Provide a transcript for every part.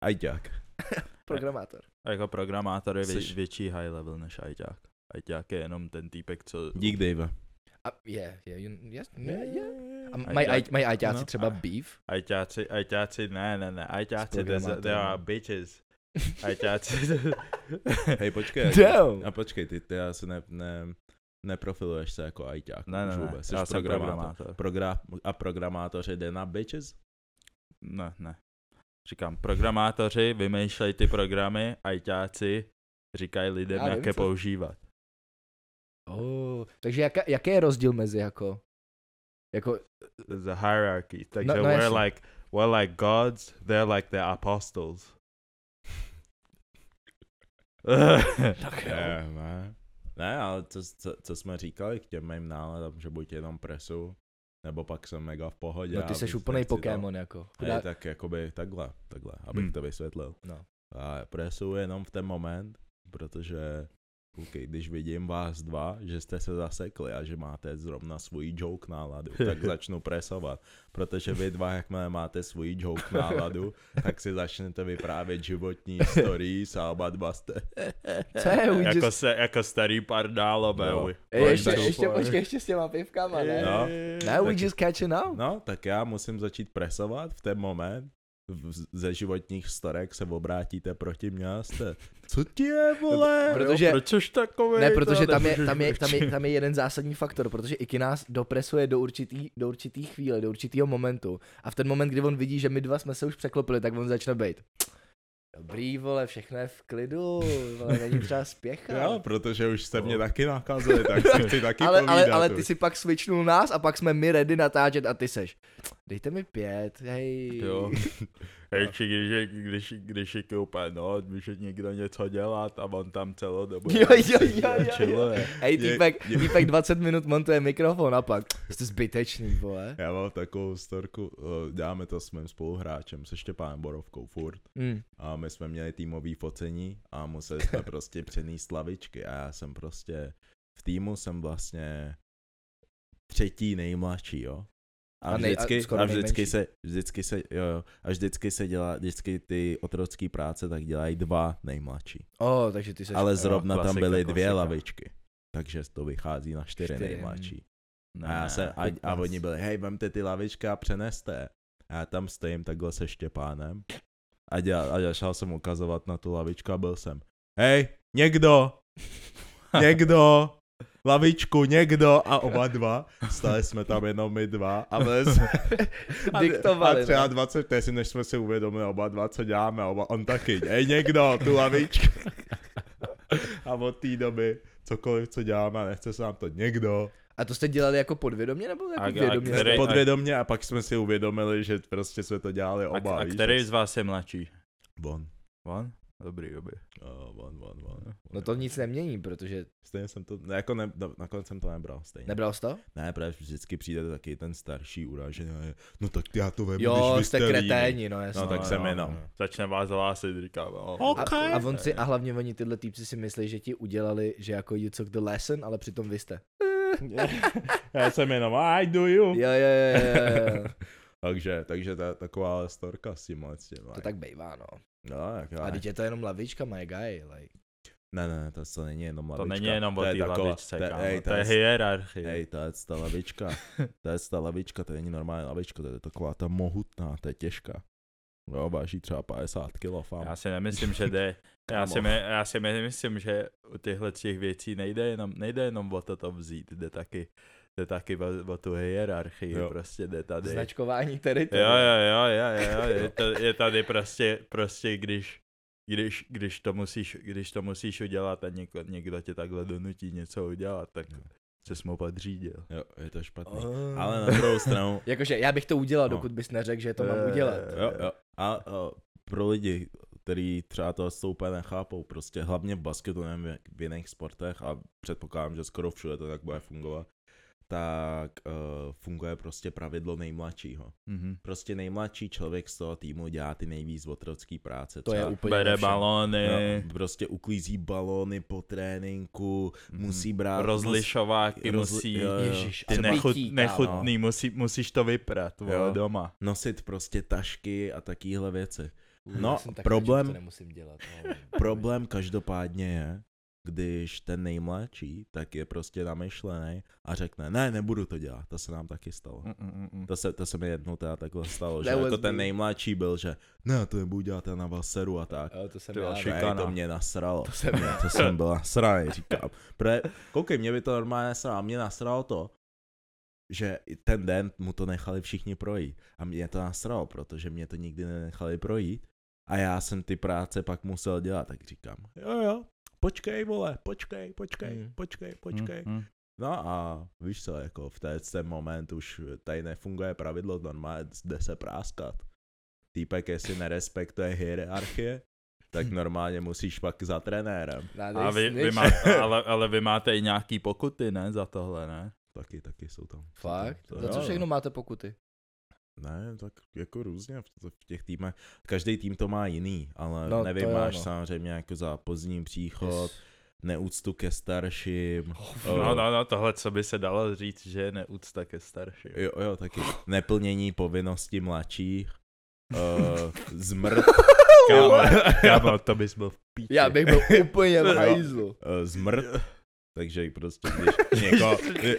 Ajťák. Programátor. A jako programátor je vě, Jseš- větší high level než ajťák. Ajťák je jenom ten týpek, co... Dík, Dave. A je, je, je, je. A mají aj- ajťáci no. třeba beef? Ajťáci, ajťáci, ne, ne, ne, ajťáci, they, they are bitches. Ajťáci, Hej, počkej. Damn. A počkej, ty, ty asi ne, ne, neprofiluješ se jako ajťák. ne, ne, ne, vůbec. Jsi já jsem programátor. programátor. Progra- a programátoři jde na bitches? Ne, ne. Říkám, programátoři vymýšlejí ty programy, ajťáci říkají lidem, Já jak je používat. Oh, takže jaká, jaký je rozdíl mezi jako, jako, The hierarchy. Takže No- no we're like, we're like gods, they're like the apostles. tak Ne, ne. Ne, ale co, co, co jsme říkali k těm mým náladám, že buď jenom presu, nebo pak jsem mega v pohodě. No ty seš úplný to. Pokémon jako. Hej, Chudá... tak jakoby takhle, takhle, abych Hmm. to vysvětlil. No. A presu jenom v ten moment, protože okay, když vidím vás dva, že jste se zasekli a že máte zrovna svůj joke náladu, tak začnu presovat. Protože vy dva, jakmile máte svůj joke náladu, tak si začnete vyprávět životní stories a oba dva jste... Co je, jako, just... se, jako starý pardálové. No. Ej, ještě, ještě, počkej, ještě s těma pivkama, ne? No. Ne, we Tak- just catching up. No, tak já musím začít presovat v ten moment. V- Ze životních storek se obrátíte proti mě a jste, co ti je, vole? Protože- Proč jsi takový? Ne, protože tam je, tam, je, tam, je, tam je jeden zásadní faktor, protože Iky nás dopresuje do určitý, do určitý chvíle, do určitého momentu. A v ten moment, kdy on vidí, že my dva jsme se už překlopili, tak on začne být. Dobrý, vole, všechno je v klidu, vole, není třeba spěchat. Jo, protože už jste mě taky nakazili, tak si chci taky ale, ale, povídat. ale už. ty si pak switchnul nás a pak jsme my ready natáčet a ty seš. Dejte mi pět, hej. Jo. Hej, či když, je- když, když je úplně, no, může někdo něco dělat a on tam celou dobu Jo, jo, jo, jo. Hej, týpek, je- týpek 20 minut montuje mikrofon a pak. Jste zbytečný, vole. Já mám takovou storku, eh, děláme to s mým spoluhráčem, se Štěpánem Borovkou furt. Mm. A my jsme měli týmový focení a museli jsme prostě přenést lavičky a já jsem prostě, v týmu jsem vlastně třetí nejmladší, jo. A A nej- a vždycky, skoro a vždycky se, vždycky se, jo, jo, a vždycky se dělá, vždycky ty otrocké práce tak dělají dva nejmladší. Oh, takže ty seš... Ale jo, zrovna tam klasika, byly dvě klasika. lavičky. Takže to vychází na čtyři, Čtyři, nejmladší. Ne, A, já se, a, a oni byli, hej, vemte ty lavičky a přeneste. A já tam stojím takhle se Štěpánem. A, dělal, a začal jsem ukazovat na tu lavičku a byl jsem, hej, někdo, někdo, lavičku, někdo a oba dva. Stali jsme tam jenom my dva a jsme, a, Diktovali, a třeba ne? 20 vteřin, než jsme si uvědomili oba dva, co děláme, a oba, on taky, hej, někdo, tu lavičku. a od té doby, cokoliv, co děláme, a nechce se nám to někdo, A to jste dělali jako podvědomě nebo jako A- a vědomě? který- podvědomě a pak jsme si uvědomili, že prostě jsme to dělali A, oba. a víš, který že- z vás je mladší? Von. On? Dobrý, dobrý. Uh, von, von, von. No to nic nemění, protože Stejně jsem to, ne, jako ne, no, nakonec jsem to nebral stejně. nebral jsi to? Ne, protože vždycky přijde taky ten starší je, no tak já to vemu, Jo, když jste kreténi, no jasně. No, tak jsem jenom. Začne vás hlásit, říká, oh, Ok. A, a, on si, a hlavně oni tyhle týpci si myslí, že ti udělali, že jako you took the lesson, ale přitom vy jste. já jsem jenom, I do you. Jo, jo, jo, jo, jo. takže, takže ta, taková storka s tímhle s tím. To tak bejvá, no. No, jak. A teď je to jenom lavička, my guy, like. Ne, ne, to, to není jenom To lavička. není jenom o je té lavičce, to je- hej, to je je- hierarchie. Hej, to je ta lavička, to je ta lavička, to není normální lavička, to je taková ta mohutná, to je těžká. Jo, váží třeba 50 kg, fám. Já si nemyslím, že jde. Já si, my, já si myslím, že u těchto těch věcí nejde jenom, nejde jenom o to vzít, jde taky, jde taky o, o tu hierarchii, Jo. prostě jde tady. Značkování Jo, teritoria. jo, jo, jo, jo, je, to, je tady prostě, prostě když, když, když, to musíš, když to musíš udělat a někdo, někdo tě takhle donutí něco udělat, tak Jo. se mu podřídil. Jo, je to špatný. Oh. Ale na druhou stranu, Jakože já bych to udělal, No. dokud bys neřekl, že to mám udělat. jo, jo. A, a pro lidi, který třeba to to úplně nechápou, prostě hlavně v basketu, nevím, v jiných sportech a předpokládám, že skoro všude to tak bude fungovat, tak uh, funguje prostě pravidlo nejmladšího. Mhm. Prostě nejmladší člověk z toho týmu dělá ty nejvíc otrocký práce. To je úplně Bere ve všem. balóny, No, prostě uklízí balóny po tréninku, Mhm. musí brát... rozlišováky rozli- musí, jo, jo. Ježiš, ty nechut, pití, kámo. nechutný, musí, musíš to vyprat, vole, Jo. doma. Nosit prostě tašky a takovéhle věci. No, tak problém- to nemusím dělat. No, Problém každopádně je, když ten nejmladší tak je prostě namyšlený a řekne, ne, nebudu to dělat, to se nám taky stalo. Mm, mm, mm, mm. To se, to se mi jednou teda takhle stalo, že jako ten nejmladší byl, že ne, to nebudu dělat, já na vás seru a tak. Jo, to jsem Ty já. vole, no. šikana. Ne, to mě nasralo. To jsem. To jsem byl nasraný, říkám. Protože, koukej, mě by to normálně nasralo. A mě nasralo to, že ten den mu to nechali všichni projít. A mě to nasralo, protože mě to nikdy nenechali projít. A já jsem ty práce pak musel dělat, tak říkám, jo jo, počkej vole, počkej, počkej, Hmm. počkej, počkej. Mm, mm. No a víš co, jako v té, ten moment už tady nefunguje pravidlo, normálně jde se práskat. Týpek, jestli nerespektuje hierarchie, tak normálně musíš pak za trenérem. A vy, vy máte, ale, ale vy máte i nějaký pokuty, ne, za tohle, ne? Taky, taky jsou tam. jsou Fakt? tam- Za co no. všechno máte pokuty? Ne, tak jako různě v, v těch týmech. Každý tým to má jiný, ale No, nevím, máš no. samozřejmě jako za pozdní příchod, Yes. neúctu ke starším. Oh, No, no, no, tohle, co by se dalo říct, že je neúcta ke starším. Jo, jo, taky. Neplnění povinností mladších. Uh, zmrt, Kámo, kámo, to bys byl v píči. Já bych byl úplně v hajzlu. uh, zmrt, takže prostě když někoho,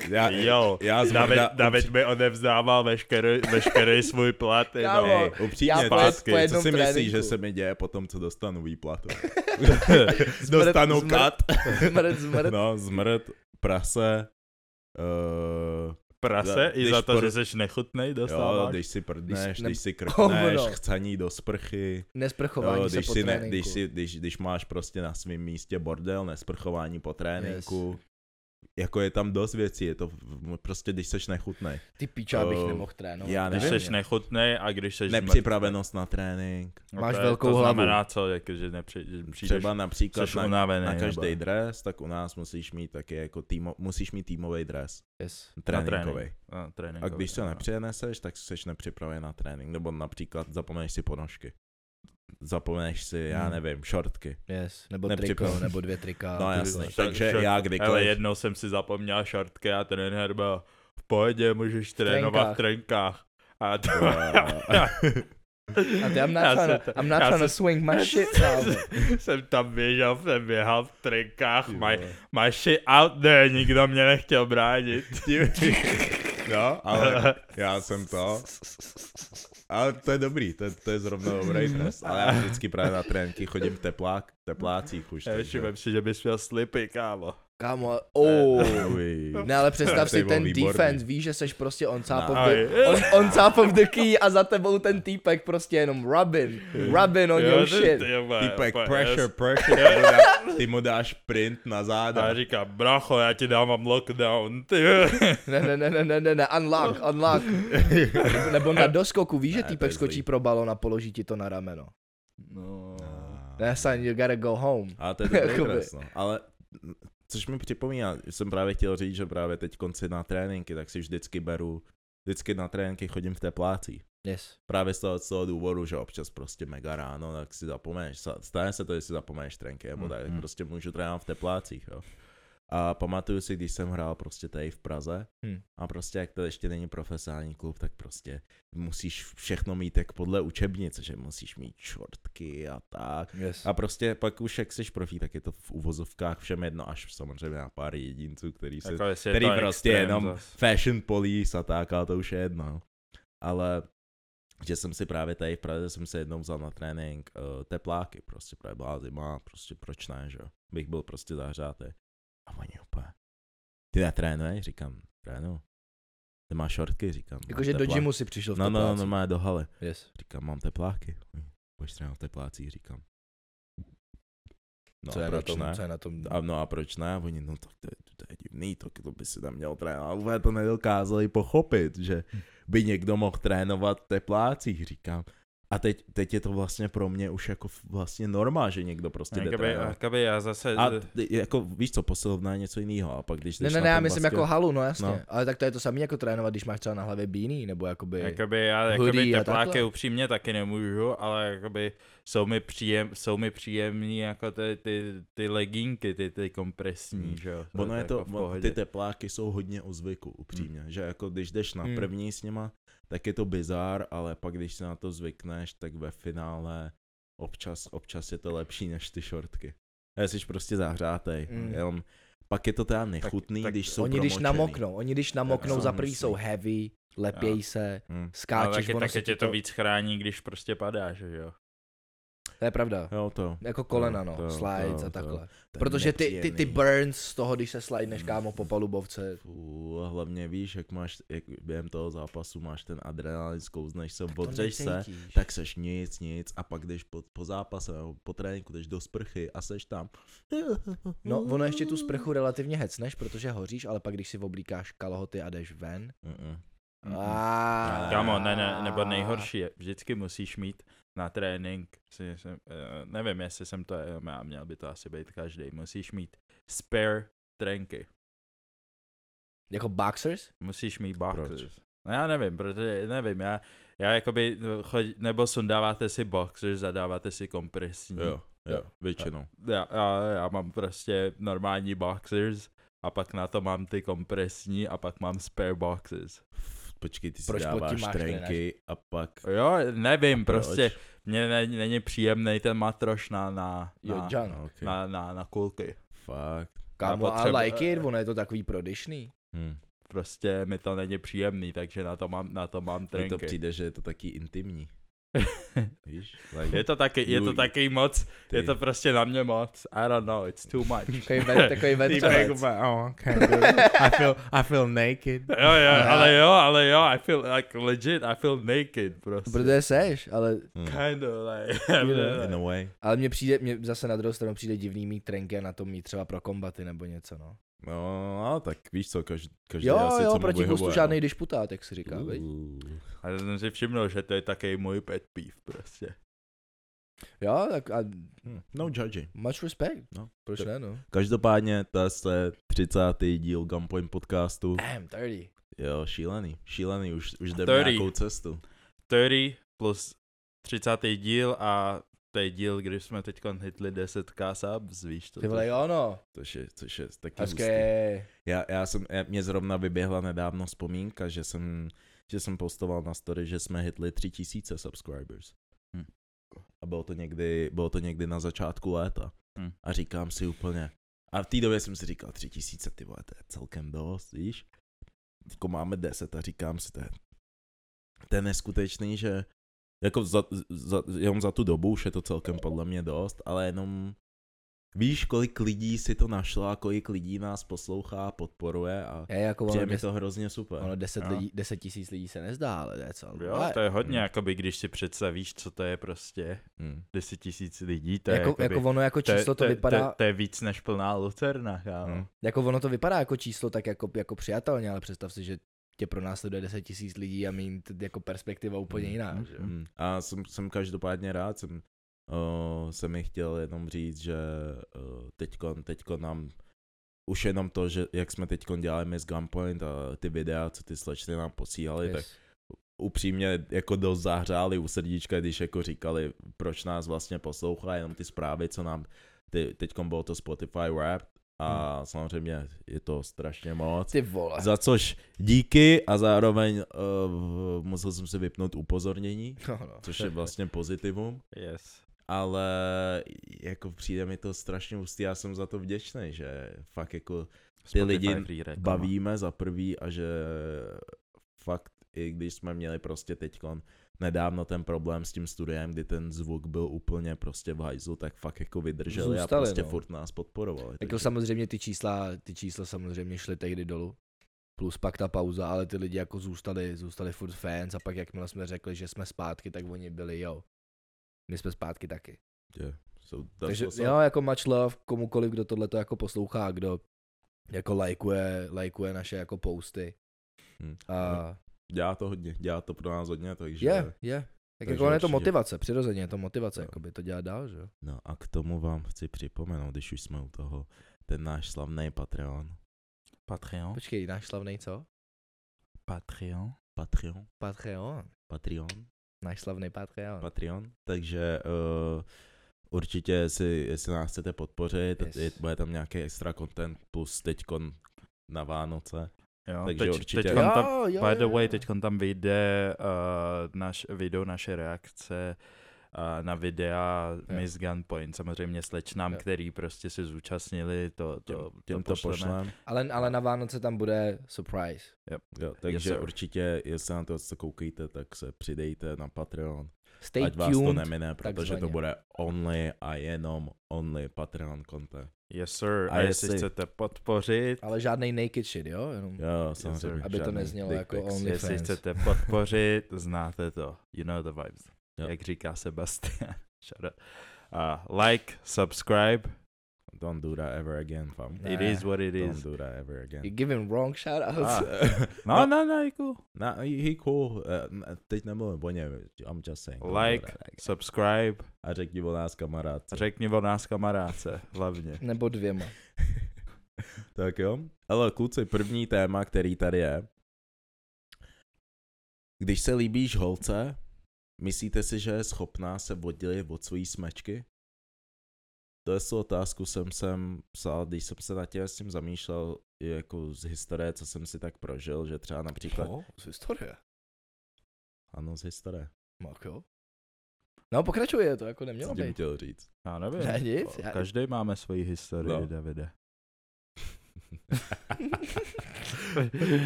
já, Jo, já David, zmrda, David mi odevzdával veškerý, veškerý svůj plat. Kámo, No. Hej, upřímně, Já co, po- Zpátky. po co si myslíš, že se mi děje potom, co dostanu výplatu? Zmrt- dostanu zmrt- kat. Zmrt, zmrt. No, zmrt, prase, uh, Prase, i Když za to, por- že jsi nechutnej, jo, dostáváš. když si prdneš, Když když, ne- si Hovno. krkneš, chcaní do sprchy, Nesprchování jo, se když, po si ne, tréninku. když, si, když, když máš prostě na svém místě bordel, nesprchování po tréninku, jako je tam dost věcí, je to prostě, když seš nechutnej. Ty piča, abych Oh, nemohl trénovat. já Když nevím. jsi nechutnej a když jsi Nepřipravenost na trénink, No Máš to je- velkou to hlavu. znamená co, jako, že nepři, třeba například na, unavený, na každý nebo- dres, tak u nás musíš mít taky jako týmo, musíš mít týmový dres, Yes. tréninkový. tréninkový, A když to no. nepřineseš, tak jsi nepřipraven na trénink. Nebo například zapomeneš si ponožky. Zapomeneš si, já Hmm. nevím, šortky. Yes. Nebo Nepřipraven. triko, nebo dvě trika. No jasně, takže šort- já Ale kdykoliv... jednou jsem si zapomněl šortky a trenér byl v pohodě, můžeš trénovat v trenkách. A to, A ty, I'm not Já trying jsem to, I'm not trying to swing my shit, kámo. jsem tam běžel, jsem běhal v trenkách, Ty my, my shit out there, nikdo mě nechtěl bránit. No, ale já jsem to. Ale to je dobrý, to, je- to je zrovna dobrý trest. Ale já vždycky právě na tréninky chodím v teplák, teplácích už. Já takže- všimám si, že bys měl slipy, kámo. Kámo, oh. Ne, ale představ si ten výborný. defense, víš, že seš prostě on top No. of the, on, on top of the key a za tebou ten týpek prostě jenom rubbing, rubbing on your ty- shit. Týpek, pressure, pressure, ty mu, dá, ty mu dáš print na A já záda. říkám, bracho, já ti dávám lockdown, ty. Ne, ne, ne, ne, ne, ne, ne, unlock, unlock. Nebo na doskoku, víš, že To týpek je skočí zlý. pro balon a položí ti to na rameno. No. Ne, son, you gotta go home. A to je dobrý no. Ale což mi připomíná, jsem právě chtěl říct, že právě teď konci na tréninky, tak si vždycky beru, vždycky na tréninky chodím v teplácích. Yes. Právě z toho, z toho důvodu, že občas prostě mega ráno, tak si zapomeneš, stane se to, že si zapomeneš tréninky, nebo Mm, tak, mm. prostě můžu trénovat v teplácích, jo. A pamatuju si, když jsem hrál prostě tady v Praze Hmm. a prostě jak to ještě není profesionální klub, tak prostě musíš všechno mít jak podle učebnice, že musíš mít šortky a tak. Yes. A prostě pak už jak jsi profí, tak je to v uvozovkách všem jedno, až samozřejmě na pár jedinců, který se Jako je který prostě extrém jenom zas. fashion police a tak, ale to už je jedno. Ale že jsem si právě tady v Praze jsem si jednou vzal na trénink uh, tepláky, prostě právě byla zima, prostě proč ne, že jo. Bych byl prostě zahřátý. A oni úplně, ty netrénuješ? Říkám, trénu. Ty máš šortky? Říkám. "Mám Jakože do gymu si přišel v No, no, no, normálně do haly. Yes. Říkám, mám tepláky. Pojď trénovat v teplácích, říkám. No co, a proč tom, ne? co je na tom? A no a proč ne? A oni, no tak to je, to je divný, to, to by si tam měl trénovat. Ale to nedokázali pochopit, že by někdo mohl trénovat v teplácích, říkám. A teď, teď je to vlastně pro mě už jako vlastně norma, že někdo prostě jde Jakoby, jakoby já zase... A ty, jako víš co, posilovna je něco jiného. A pak když Ne, ne, ne, já myslím basket- jako halu, no jasně. No. Ale tak to je to samé jako trénovat, když máš třeba na hlavě bíný, nebo jakoby... Jakoby já jakoby tepláky upřímně taky nemůžu, ale jakoby jsou mi, příjem, jsou mi příjemný jako ty, ty, ty legínky, ty, ty kompresní, Hmm. že jo. Ono je to, jako ty tepláky jsou hodně o zvyku, upřímně, že jako když jdeš na Hmm. první s nima, tak je to bizár, ale pak když si na to zvykneš, tak ve finále občas, občas je to lepší než ty šortky. A jsi prostě zahřátej, Mm. mm. jenom pak je to teda nechutný, tak když jsou Oni když promočený. namoknou, oni když namoknou za prvý jsou heavy, lepějí Jo. se. No, skáčeš, taky, ono taky se tě to víc chrání, když prostě padáš, že jo. To je pravda. Jo, to. Jako kolena, no, to- slides to- a takhle. to Protože ty, ty, ty burns z toho, když se slidneš kámo po palubovce, Fú, a hlavně víš, jak máš, jak během toho zápasu máš ten adrenalin, zkouzneš se, odřeš se, tak seš nic, nic a pak jdeš po, po zápase nebo po tréninku, jdeš do sprchy a seš tam. No, ono ještě tu sprchu relativně hecneš, protože hoříš, ale pak když si oblíkáš kalhoty a jdeš ven. Mm-mm. A... Kámo, ne, ne, nebo nejhorší je, vždycky musíš mít na trénink, eh, nevím, jestli jsem to já měl by to asi být každý, musíš mít spare trenky. Jako boxers? Musíš mít Proč? boxers. No já nevím, protože nevím, já, já jakoby, chodí, nebo sundáváte si boxers, zadáváte si kompresní. Jo, jo, většinou. Já, já, já mám prostě normální boxers a pak na to mám ty kompresní a pak mám spare boxers. Počkej, ty si Proč dáváš máš trenky a pak... Jo, nevím, prostě mně ne, není příjemný ten matroš na, na, Jo, na, Jan. Okay. na, na, na kulky. Fakt. Kámo, a like it, ono je to takový prodyšný. Hm. Prostě mi to není příjemný, takže na to mám, na to mám Mně to trenky. přijde, že je to taky intimní. Víš? Like, je to taky, je to taky moc, ty- je to prostě na mě moc. I don't know, it's too much. Takový, ven, takový ventřelec. oh. I feel, I feel naked. jo, jo, ale jo, ale jo, I feel like legit, I feel naked prostě. Protože seš, ale, Hm. Kind of like, In a way. ale mně přijde, mně zase na druhou stranu přijde divný mít trenky a na tom mít třeba pro kombaty nebo něco, no. No, ale tak víš co, každý, každý Jo, asi, jo, co proti gustu vyhovuje, žádný no. disputát, jak se říká, veď? Uh. A já jsem si všiml, že to je taky můj pet peeve prostě. Jo, tak a Hm, No judging. much respect. No, Proč to- ne, no? Každopádně, to je 30. díl Gunpoint podcastu. Damn, 30. Jo, šílený, šílený, už, už jdeme 30. nějakou cestu. 30 plus 30. díl a to je díl, kdy jsme teď hitli 10k subs, víš to? Ty vole, jo, no. Což je, což je taky Hezké. hustý. Já, já jsem, já, mě zrovna vyběhla nedávno vzpomínka, že jsem, že jsem postoval na story, že jsme hitli 3000 subscribers. Hm. A bylo to někdy, bylo to někdy na začátku léta. Hm. A říkám si úplně, a v té době jsem si říkal 3000, ty vole, to je celkem dost, víš? Jako máme 10 a říkám si, to je, to je neskutečný, že jako za, za, jenom za tu dobu už je to celkem podle mě dost, ale jenom víš, kolik lidí si to našlo a kolik lidí nás poslouchá, podporuje a Je jako ono, přijde mi to hrozně super. ono 10, Jo. lidí, 10 tisíc lidí se nezdá, ale to je co. Jo, to je hodně, Hm. jakoby, když si představíš, co to je prostě Hmm. 10 tisíc lidí, to je jako, jakoby, jako ono jako to, je, číslo to, to, je- vypadá, to, je- to je víc než plná lucerna, kámo. Hmm. jako ono to vypadá jako číslo tak jako, jako přijatelně, ale představ si, že tě pro nás sleduje 10 tisíc lidí a mít jako perspektiva úplně Hmm. jiná, že jo. Hmm. A jsem, jsem každopádně rád, jsem, uh, jsem mi chtěl jenom říct, že uh, teďko, teďko nám už jenom to, že jak jsme teď dělali Miss Gunpoint a ty videa, co ty slečny nám posílali, tak Yes. upřímně jako dost zahřáli u srdíčka, když jako říkali, proč nás vlastně poslouchá, jenom ty zprávy, co nám, ty, teďkom bylo to Spotify Rap a Hmm. samozřejmě je to strašně moc. Ty vole. Za což díky a zároveň uh, musel jsem si vypnout upozornění, No, no. což je vlastně pozitivum, Yes. ale jako přijde mi to strašně hustý, já jsem za to vděčný, že fakt jako Spotify lidi bavíme za prvý a že fakt i když jsme měli prostě teďkon nedávno ten problém s tím studiem, kdy ten zvuk byl úplně prostě v hajzlu, tak fakt jako vydrželi Zůstali, a prostě no. furt nás podporovali. Jako takže- samozřejmě ty čísla, ty čísla samozřejmě šly tehdy dolů. Plus pak ta pauza, ale ty lidi jako zůstali, zůstali furt fans a pak jakmile jsme řekli, že jsme zpátky, tak oni byli jo. My jsme zpátky taky. Yeah. So Takže up. jo, jako much love komukoliv, kdo tohle jako poslouchá, kdo jako lajkuje, lajkuje naše jako posty. Hm. A Dělá to hodně, dělá to pro nás hodně, takže... je, je. Tak takže jako ono je to určitě. motivace, přirozeně je to motivace, Jo. jako by to dělat dál, že jo. No a k tomu vám chci připomenout, když už jsme u toho, ten náš slavný Patreon. Patreon. Počkej, náš slavný co? Patreon. Patreon? Patreon. Patreon? Náš slavný Patreon. Patreon? Takže uh, určitě, jestli, jestli nás chcete podpořit, Yes. je, bude tam nějaký extra content plus teďkon na Vánoce. Jo, Takže teď, určitě- Teďkon tam, jo, jo, by the jo, way, jo. teď tam vyjde uh, naš video, naše reakce a na videa Jo. Miss Gunpoint, samozřejmě slečnám, Jo. který prostě se zúčastnili, to, to, Těm, těm to pošleme. pošlem. Ale, ale na Vánoce tam bude surprise. Jo, takže sir. určitě, jestli na to co koukejte, tak se přidejte na Patreon. Stay ať vás to tuned. nemine, protože takzvaně. to bude only a jenom only Patreon content. Yes sir, A a, jestli jestli- chcete podpořit, Ale žádný naked shit, jo? Jenom, Jo, samozřejmě. Aby to neznělo jako pics. only- jestli OnlyFans. chcete podpořit, znáte to, you know the vibes, Jo. jak říká Sebastian. Shut up. Uh, like, subscribe, Don't do that ever again, fam. Ne. it is what it Don't is. do that ever again. You're giving wrong shoutouts. Ah. No, no, no, je cool. No, he, he cool. Uh, teď nemluvím o něm, I'm just saying. don't Like, subscribe, A řekni o nás kamarádce. řekni o nás kamarádce, hlavně. Nebo dvěma. Tak jo. Ale kluci, první téma, který tady je. Když se líbíš holce, myslíte si, že je schopná se oddělit od svojí smečky? To je tu otázku jsem sem psal, když jsem se na tím s tím zamýšlel jako z historie, co jsem si tak prožil, že třeba například, Oh, z historie. ano z historie, jo. No pokračuje, to jako nemělo co být. chtěl říct. Já nevím. Ne, nic, já- Každý máme svoji historii, No. Davide.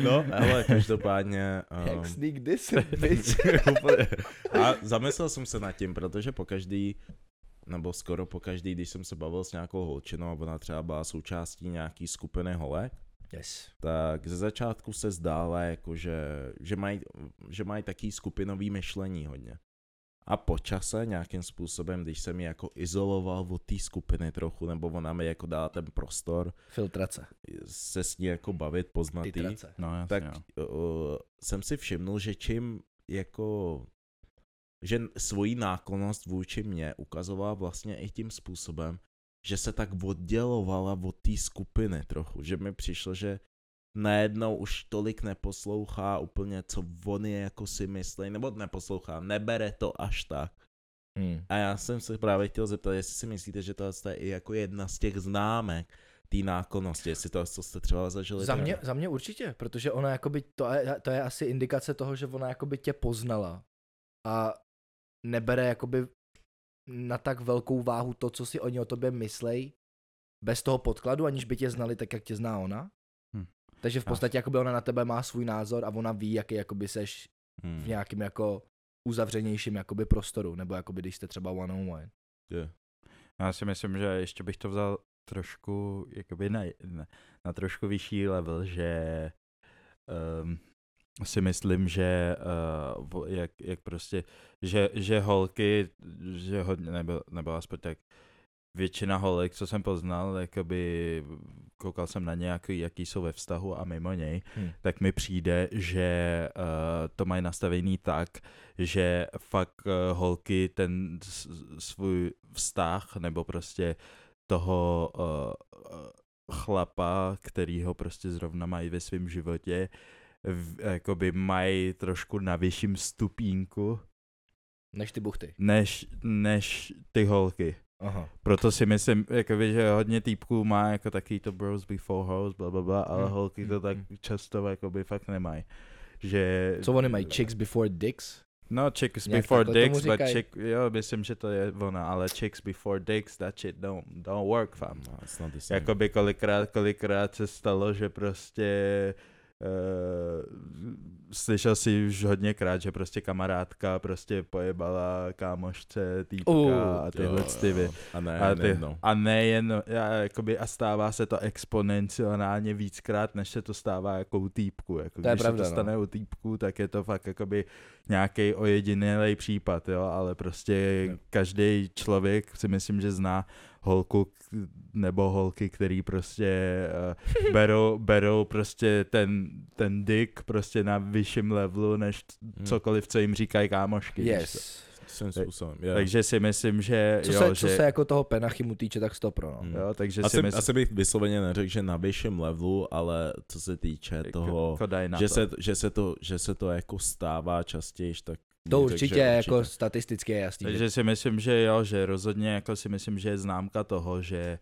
no, ale každopádně... Jak Um, sneak this, bitch. A zamyslel jsem se nad tím, protože po každý, nebo skoro po každý, když jsem se bavil s nějakou holčinou a ona třeba byla součástí nějaký skupiny holek, Yes. tak ze začátku se zdála, jako že, že mají že mají taký skupinový myšlení hodně. A po čase nějakým způsobem, když jsem ji jako izoloval od té skupiny trochu, nebo ona mi jako dala ten prostor Filtrace. se s ní jako bavit, poznat jí. No jasně, tak jo. uh, jsem si všimnul, že čím jako že svoji náklonost vůči mě ukazovala vlastně i tím způsobem, že se tak oddělovala od té skupiny trochu, že mi přišlo, že najednou už tolik neposlouchá úplně, co on je jako si myslí, nebo neposlouchá, nebere to až tak. Hmm. A já jsem se právě chtěl zeptat, jestli si myslíte, že to je i jako jedna z těch známek té náklonosti, jestli to, co jste třeba zažili. Za mě, za mě určitě, protože ona jakoby, to je, to je asi indikace toho, že ona jakoby tě poznala a nebere jakoby na tak velkou váhu to, co si oni o tobě myslej, bez toho podkladu, aniž by tě znali tak, jak tě zná ona. Hm. Takže v podstatě jakoby ona na tebe má svůj názor a ona ví, jaký jakoby seš Hmm. v nějakým jako uzavřenějším jakoby prostoru, nebo jakoby když jste třeba one on one. Já si myslím, že ještě bych to vzal trošku, jakoby na, na, na trošku vyšší level, že um, si myslím, že uh, jak, jak prostě, že, že holky, že hodně, nebo, nebo aspoň tak většina holek, co jsem poznal, jakoby koukal jsem na nějaký, jaký jsou ve vztahu a mimo něj, Hm. tak mi přijde, že uh, to mají nastavený tak, že fakt uh, holky ten s- svůj vztah nebo prostě toho uh, uh, chlapa, který ho prostě zrovna mají ve svém životě, v, jakoby mají trošku na vyšším stupínku Než ty buchty. než, než ty holky. Aha. Proto si myslím, jakoby, že hodně týpků má jako taky to bros before hoes, bla, bla, bla, ale Hmm, holky to hmm, tak hmm. často jakoby fakt nemají. Že... Co oni mají? Chicks before dicks? No, chicks Nějak before dicks, but chick, jo, myslím, že to je ona, ale chicks before dicks, that shit don't, don't work, fam. No. Jakoby kolikrát, kolikrát se stalo, že prostě uh, slyšel si už hodněkrát, že prostě kamarádka prostě pojebala kámošce, týpka Uh, a tyhle Jo, ty jo. A ne, a, ty, nejednou. a nejen, a, jakoby, a stává se to exponenciálně víckrát, než se to stává jako u týpku. Jako, To když pravda, se to stane u týpku, tak je to fakt jakoby nějaký ojedinělej případ, jo, ale prostě každý člověk si myslím, že zná holku nebo holky, který prostě uh, berou, berou prostě ten, ten dick prostě na vyšším levelu, než Hmm. cokoliv, co jim říkají kámošky. Yes. Svým způsobem, jo. Takže si myslím, že Co, jo, se, že... co se jako toho penachymu týče, tak stopro, no. Hmm. Jo, takže asi, si myslím, asi bych vysloveně neřekl, že na vyšším levelu, ale co se týče toho, jako daj na že to. se, že, se to, že se to jako stává častěji, tak To určitě, že jako statisticky je jasný. že- Takže si myslím, že jo, že rozhodně jako si myslím, že je známka toho, že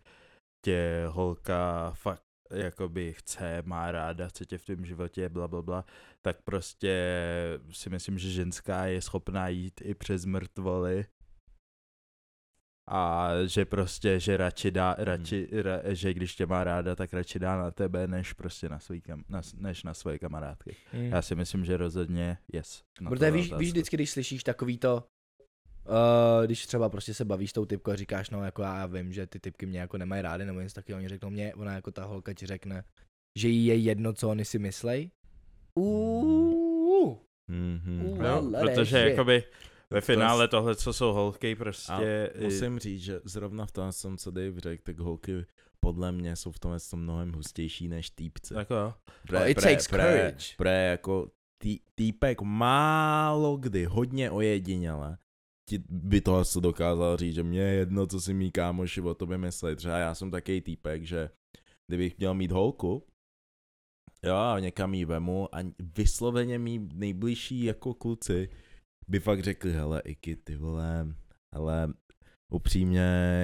tě holka fakt jakoby chce, má ráda, chce tě v tom životě, bla, bla, bla, tak prostě si myslím, že ženská je schopná jít i přes mrtvoly a že prostě, že radši dá, radši, ra, že když tě má ráda, tak radši dá na tebe, než prostě na svý kam, na, než na svoje kamarádky. Hmm. Já si myslím, že rozhodně yes. Protože víš, víš vždycky, když slyšíš takový to, uh, když třeba prostě se bavíš s tou typkou a říkáš, no jako já vím, že ty typky mě jako nemají rády, nebo něco takového, oni řeknou mě, ona jako ta holka ti řekne, že jí je jedno, co oni si myslej. Uuuu. Mhm. Uh, Jo, ale protože že- jakoby ve To finále tohle, co jsou holky, A prostě... i- musím říct, že zrovna v tom, jsem co Dave řekl, tak holky podle mě jsou v tomhle tom mnohem hustější než týpci. Jako jo. Oh, it takes courage. Pre jako tý, týpek málo kdy, hodně ojediněle, ti by to asi dokázal říct, že mě je jedno, co si mý kámoši o tobě myslí. Třeba já jsem takový týpek, že kdybych měl mít holku, jo, a někam jí vemu a vysloveně mý nejbližší jako kluci by fakt řekli, hele, Iky, ty vole, hele, upřímně,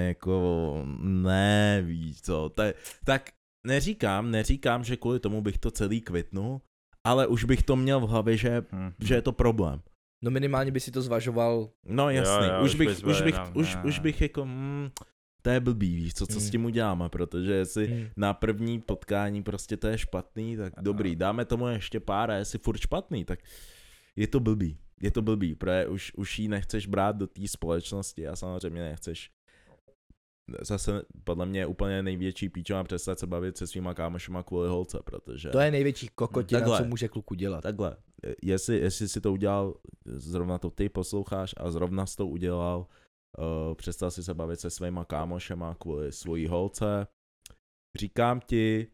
jako, ne, víš co, tak, tak neříkám, neříkám, že kvůli tomu bych to celý kvitnul, ale už bych to měl v hlavě, že, Hm. že je to problém. No minimálně by si to zvažoval. No jasný, jo, už, už bych, už bych, jenom, už, ne, už ne. bych jako, mm, to je blbý, víš co, co s Hmm. tím uděláme, protože jestli Hmm. na první potkání prostě to je špatný, tak Ano. dobrý, dáme tomu ještě pár a jestli furt špatný, tak je to blbý. Je to blbý, protože už, už jí nechceš brát do té společnosti a samozřejmě nechceš zase podle mě je úplně největší píčová přestat se bavit se svýma kámošema kvůli holce, protože To je největší kokotina, Takhle. co může kluku dělat. takhle, eh, jestli, jestli si to udělal, zrovna to ty posloucháš a zrovna jsi to udělal, uh, přestal si se bavit se svýma kámošema kvůli svojí holce, říkám ti,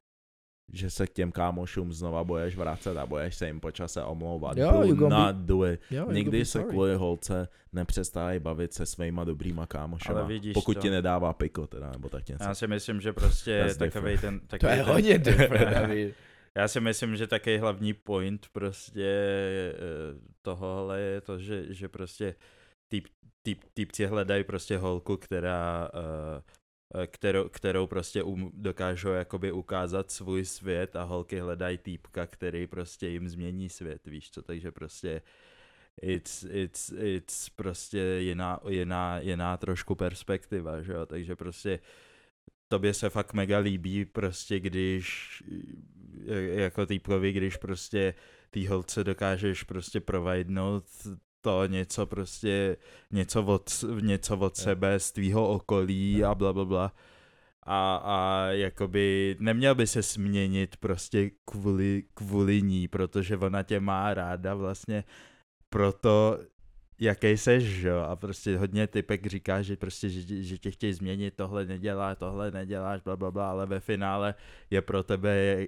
že se k těm kámošům znova budeš vracet a budeš se jim po čase omlouvat. Jo, Do you gonna not do it. Jo, you Nikdy be se sorry. kvůli holce nepřestávají bavit se svýma dobrýma kámošema. Ale vidíš pokud to. ti nedává piko teda, nebo tak něco. Já si myslím, že prostě takovej ten... To Takovej je ten, hodně different. Já si myslím, že takový hlavní point prostě eh, tohohle je to, že, že prostě týp, týp, týpci hledají prostě holku, která, eh, kterou, kterou prostě um, dokážou jakoby ukázat svůj svět a holky hledají týpka, který prostě jim změní svět, víš co, takže prostě it's, it's, it's prostě jiná, jiná, jiná trošku perspektiva, že jo, takže prostě tobě se fakt mega líbí prostě, když eh, jako týpkovi, když prostě tý holce dokážeš prostě providenout to něco prostě, něco od, něco od sebe z tvýho okolí a bla bla bla. A, a jakoby neměl by se směnit prostě kvůli, kvůli ní, protože ona tě má ráda vlastně proto, jaký seš, že jo, a prostě hodně typek říká, že prostě, že, že tě chtějí změnit, tohle nedělá, tohle neděláš, bla, bla, bla, ale ve finále je pro tebe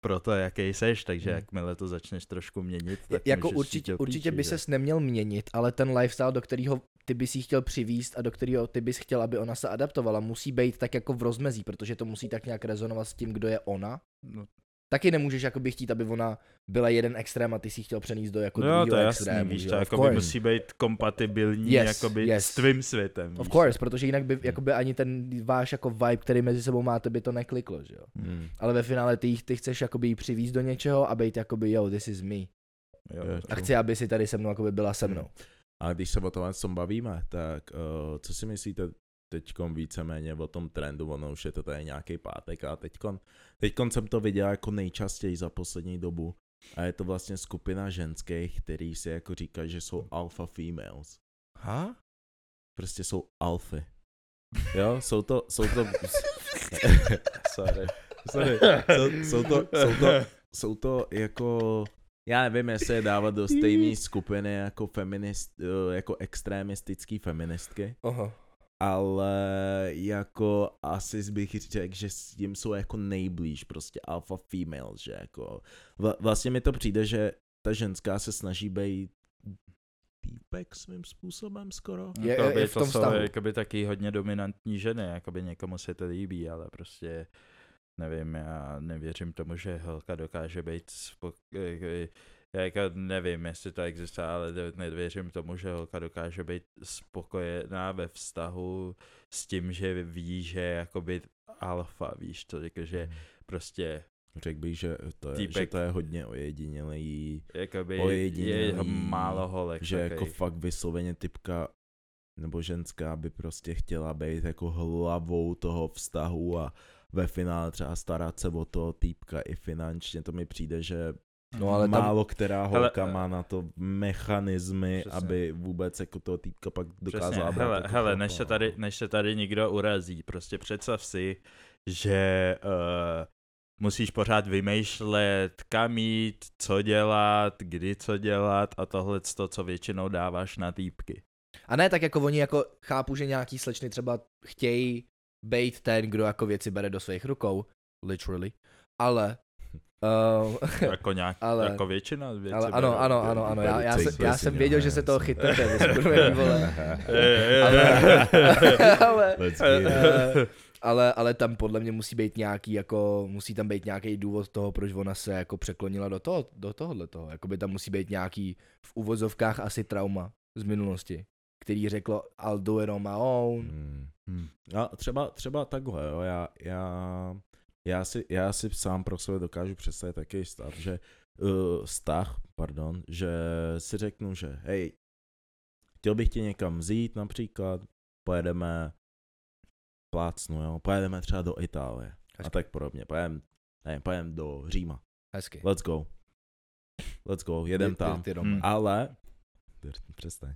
pro to, jaký seš, takže Hmm. jakmile to začneš trošku měnit, tak jako určitě, do určitě píči, by že? ses neměl měnit, ale ten lifestyle, do kterého ty bys jí chtěl přivíst a do kterého ty bys chtěl, aby ona se adaptovala, musí být tak jako v rozmezí, protože to musí tak nějak rezonovat s tím, kdo je ona. No, Taky nemůžeš jakoby chtít, aby ona byla jeden extrém a ty si ji chtěl přenést do jako no jo, to druhého je extrému. jasný, víš, to jo? Of jakoby musí být kompatibilní Yes, jakoby yes. s tvým světem. Of víš course, protože jinak by jakoby ani ten váš jako vibe, který mezi sebou máte, by to nekliklo, že jo. Hmm. Ale ve finále ty, jí- ty chceš jakoby jí přivízt do něčeho a být jakoby yo, this is me. Jo, Jo, A chci, aby si tady se mnou jakoby byla se mnou. A když se o tom bavíme, tak uh, co si myslíte teďkon víceméně o tom trendu, ono už je to tady nějaký pátek a teďkon, teďkon jsem to viděl jako nejčastěji za poslední dobu a je to vlastně skupina ženských, který si jako říkají, že jsou alpha females. Ha? Prostě jsou alfy. Jo, jsou to, jsou to, sorry, sorry, jsou, jsou to, jsou to, jsou to jako, já nevím, jestli je dávat do stejné skupiny jako feminist, eh, jako extremistický feministky, Aha. Ale jako asi bych řekl, že s tím jsou jako nejblíž prostě alpha female, že jako vla, vlastně mi to přijde, že ta ženská se snaží být týpek svým způsobem skoro. Je- jakoby je v to tom jsou vztahu. jakoby taky hodně dominantní ženy, jakoby někomu se to líbí, ale prostě nevím, já nevěřím tomu, že holka dokáže být spok- jakoby- já jako nevím, jestli to existuje, ale ne- nevěřím tomu, že holka dokáže být spokojená ve vztahu s tím, že ví, že je jakoby alfa, víš to, jako, že prostě Řekl bych, že to, je, že Týpek. to je hodně ojedinělý, jakoby Ojedinělý, je málo holek že jako takových. fakt vysloveně typka nebo ženská by prostě chtěla být jako hlavou toho vztahu a ve finále třeba starat se o toho týpka i finančně, to mi přijde, že No, ale tam- málo která holka Hele, má na to mechanismy, Přesně. aby vůbec jako toho týpka pak Přesně, dokázala brát hele, jako hele než, se no. tady, než se tady někdo urazí, prostě představ si, že uh, musíš pořád vymýšlet, kam jít, co dělat, kdy co dělat a tohle to, co většinou dáváš na týpky. A ne tak jako oni jako chápu, že nějaký slečny třeba chtějí být ten, kdo jako věci bere do svých rukou, literally, ale uh, Jako, nějak, Ale- jako většina věcí. ale ano, ano, ano, ano, já, já, jsem, já jsem věděl, že se toho chytnete, vy skurvený vole. Ale... ale, ale, ale tam podle mě musí být nějaký, jako, musí tam být nějaký důvod toho, proč ona se jako překlonila do toho, do tohohle toho. Jakoby tam musí být nějaký v uvozovkách asi trauma z minulosti, který řeklo I'll do it on my own. Hmm. Hmm. A třeba, třeba takhle, jo, já, já, já, si, já si sám pro sebe dokážu představit takový stav, že uh, vztah, pardon, že si řeknu, že hej, chtěl bych tě někam vzít například, pojedeme plácnu, jo, pojedeme třeba do Itálie a Hezky. tak podobně, pojedeme, ne, pojedeme do Říma, Hezky. let's go, let's go, jedem Ty- ty- tam, ty Roma. Hmm. ale, přestaň,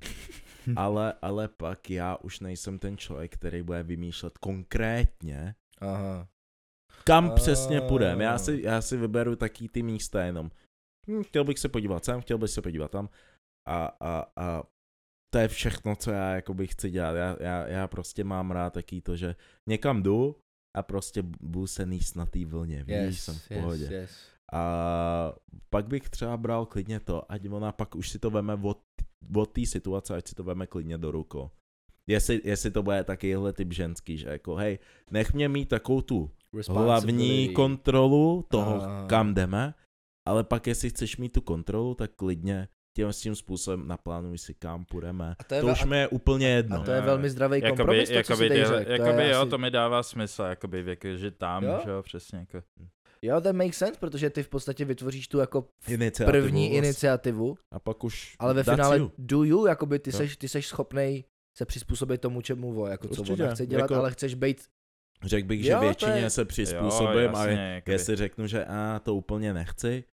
ale, ale pak já už nejsem ten člověk, který bude vymýšlet konkrétně, Aha. Kam přesně půjdeme. Já si, já si vyberu taký ty místa jenom. Hm, chtěl bych se podívat sem, chtěl bych se podívat tam. A, a, a to je všechno, co já jakoby chci dělat. Já, já, já prostě mám rád taký to, že někam jdu a prostě budu se níst na té vlně. Víš, Yes, jsem v yes, pohodě. yes. A pak bych třeba bral klidně to, ať ona pak už si to veme od, od té situace, ať si to veme klidně do rukou. Jestli, jestli to bude takovýhle typ ženský, že jako hej, nech mě mít takovou tu hlavní kontrolu toho, Ah. kam jdeme, ale pak jestli chceš mít tu kontrolu, tak klidně tím s tím způsobem naplánuj si, kam půjdeme. A to je To ve- už mi je úplně jedno. A to je velmi zdravý Jakoby, kompromis, to, co jakoby, jsi řekl. To jakoby je jo, asi- to mi dává smysl, jakoby věk, že tam, Jo? že jo, přesně jako. Jo, that makes sense, protože ty v podstatě vytvoříš tu jako Iniciativu první vlastně. iniciativu, A pak už ale ve finále you. do you, jakoby ty Jo. seš, ty seš schopnej se přizpůsobit tomu, čemu vo, jako co Určitě, ona chce dělat, jako- ale chceš být, Řekl bych, že Jo, to většině je- se přizpůsobím a jasně, jakoby. jestli řeknu, že a to úplně nechci,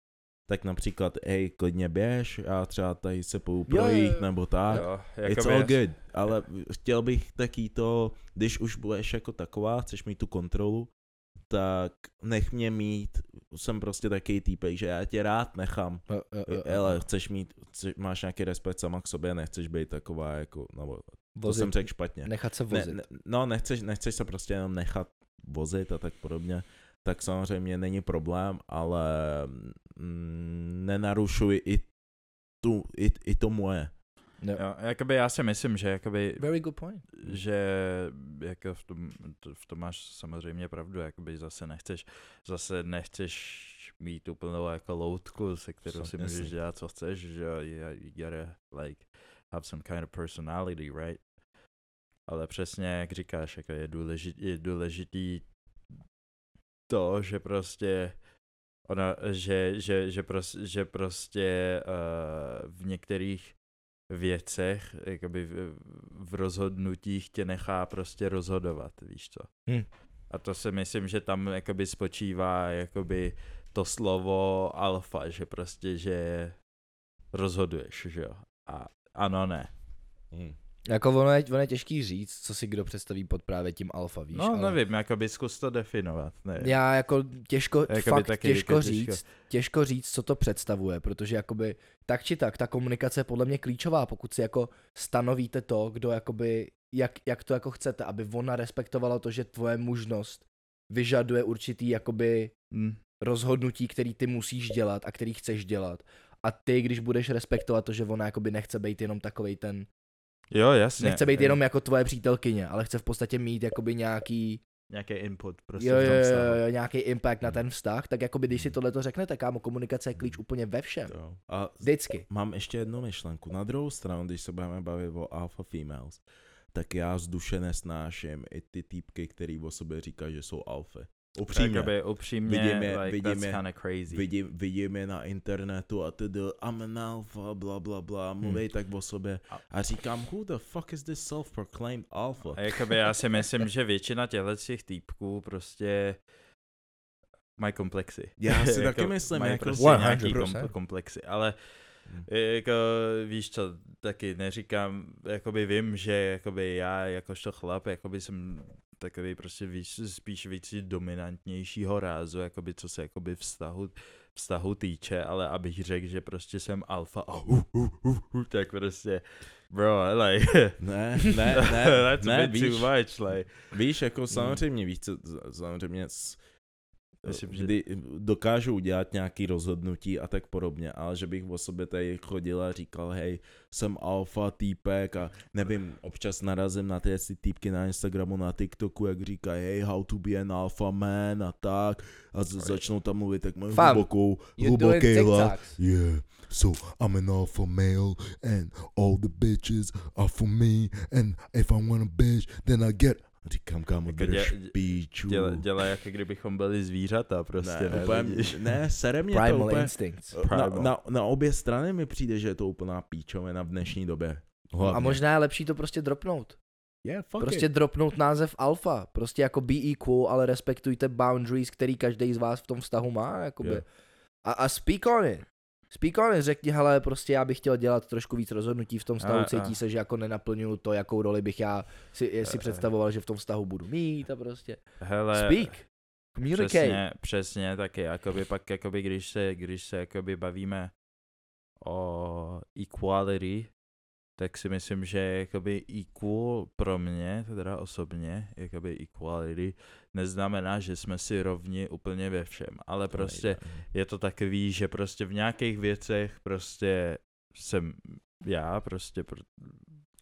tak například, hej, klidně běž, já třeba tady se půjdu projít, jo. nebo tak. Jo, It's jakoby all good, ale chtěl bych taký to, když už budeš jako taková, chceš mít tu kontrolu, tak nech mě mít, jsem prostě takový týpek, že já tě rád nechám, ale chceš mít, chceš, máš nějaký respekt sama k sobě, nechceš být taková jako, nebo to Vozit- jsem řekl špatně. nechat se Ne, vozit. ne, no, nechceš, nechceš se prostě jenom nechat vozit a tak podobně, tak samozřejmě není problém, ale mm, nenarušuj i, tu, i, i to moje. Jo. Jo, jakoby já si myslím, že jakoby, Very good point. že jako v tom, to- v tom máš samozřejmě pravdu, jakoby zase nechceš, zase nechceš mít úplnou jako loutku, se kterou si Jasně. můžeš dělat, co chceš, že you, gotta like have some kind of personality, right? Ale přesně, jak říkáš, jako je, důležit, je důležitý to, že prostě ona, že, že, že, prostě, že prostě uh, v některých věcech, jakoby v, v rozhodnutích tě nechá prostě rozhodovat, víš co. Hm. A to si myslím, že tam jakoby spočívá jakoby to slovo alfa, že prostě, že rozhoduješ, že jo. A ano, ne. Hmm. Jako ono je, ono je těžký říct, co si kdo představí pod právě tím alfa, víš, No, ale nevím, jakoby zkus to definovat, ne. já jako těžko, Jakoby fakt taky těžko jako říct, těžko. těžko říct, co to představuje, protože jakoby tak či tak, ta komunikace je podle mě klíčová, pokud si jako stanovíte to, kdo jakoby, jak, jak to jako chcete, aby ona respektovala to, že tvoje mužnost vyžaduje určitý jakoby Hm. rozhodnutí, který ty musíš dělat a který chceš dělat. A ty, když budeš respektovat to, že ona jakoby nechce být jenom takovej ten, Jo, jasně. nechce být Eh, jenom jako tvoje přítelkyně, ale chce v podstatě mít jakoby nějaký, Nějaký input prostě jo, jo, jo, jo, nějaký impact na ten vztah, tak jakoby když si tohle to řeknete, kámo, komunikace je klíč úplně ve všem. Jo. A Vždycky. mám ještě jednu myšlenku. Na druhou stranu, když se budeme bavit o alpha females, tak já z duše nesnáším i ty týpky, který o sobě říkají, že jsou alfy. Upřímně. Jakoby upřímně, Vidím je- like, vidím that's crazy. Vidím, vidím je na internetu a tedy I'm an alpha, bla bla bla, mluví tak o sobě A- říkám, who the fuck is this self-proclaimed alpha? A jakoby já si myslím, že většina těchto těch týpků prostě mají komplexy. Já si taky myslím, mají jako- prostě 100%. nějaký kom- komplexy, ale Hmm. jako víš co, taky neříkám, jakoby vím, že jakoby já jakožto chlap, jakoby jsem takový prostě víc, spíš víc dominantnějšího rázu, jakoby co se jakoby vztahu, vztahu týče, ale abych řekl, že prostě jsem alfa a uh, uh, uh, uh, tak prostě bro, like, Ne, ne, ne, that's ne, a bit víš, too much, like, víš, jako samozřejmě, víš co, samozřejmě s, Myslím, že- kdy dokážu udělat nějaký rozhodnutí a tak podobně, ale že bych o sobě tady chodil a říkal, hej, jsem alfa týpek a nevím, občas narazím na ty ty týpky na Instagramu, na TikToku, jak říkají, hej, how to be an alpha man a tak a z- začnou tam mluvit tak mají Fam, hlubokou, hluboký hlas. Yeah, so I'm an alpha male, and all the bitches are for me. And if I want a bitch, then I get. Říkám, kámo, Jako drž dě- píču. dělá, dělá jako kdybychom byli zvířata prostě, ne, ne, úplně, ne, sere mě to Primal úplně, instincts. na, na, na, obě strany mi přijde, že je to úplná píčovina v dnešní době. Hlavně. A možná je lepší to prostě dropnout. yeah, fuck Prostě it. dropnout název alfa. Prostě jako be equal, ale respektujte boundaries, který každý z vás v tom vztahu má. Jakoby. Yeah. A, a speak on it. Speak on it, řekni, hele, prostě já bych chtěl dělat trošku víc rozhodnutí v tom vztahu, A- a- cítí se, že jako nenaplňuju to, jakou roli bych já si, si A- představoval, že v tom vztahu budu mít a prostě. Hele, Speak. Communicate. Přesně, přesně taky, jakoby pak, jakoby když se, když se jakoby bavíme o equality, tak si myslím, že jakoby equal pro mě, teda osobně, jakoby equality, neznamená, že jsme si rovni úplně ve všem, ale prostě je to takový, že prostě v nějakých věcech prostě jsem já prostě pr-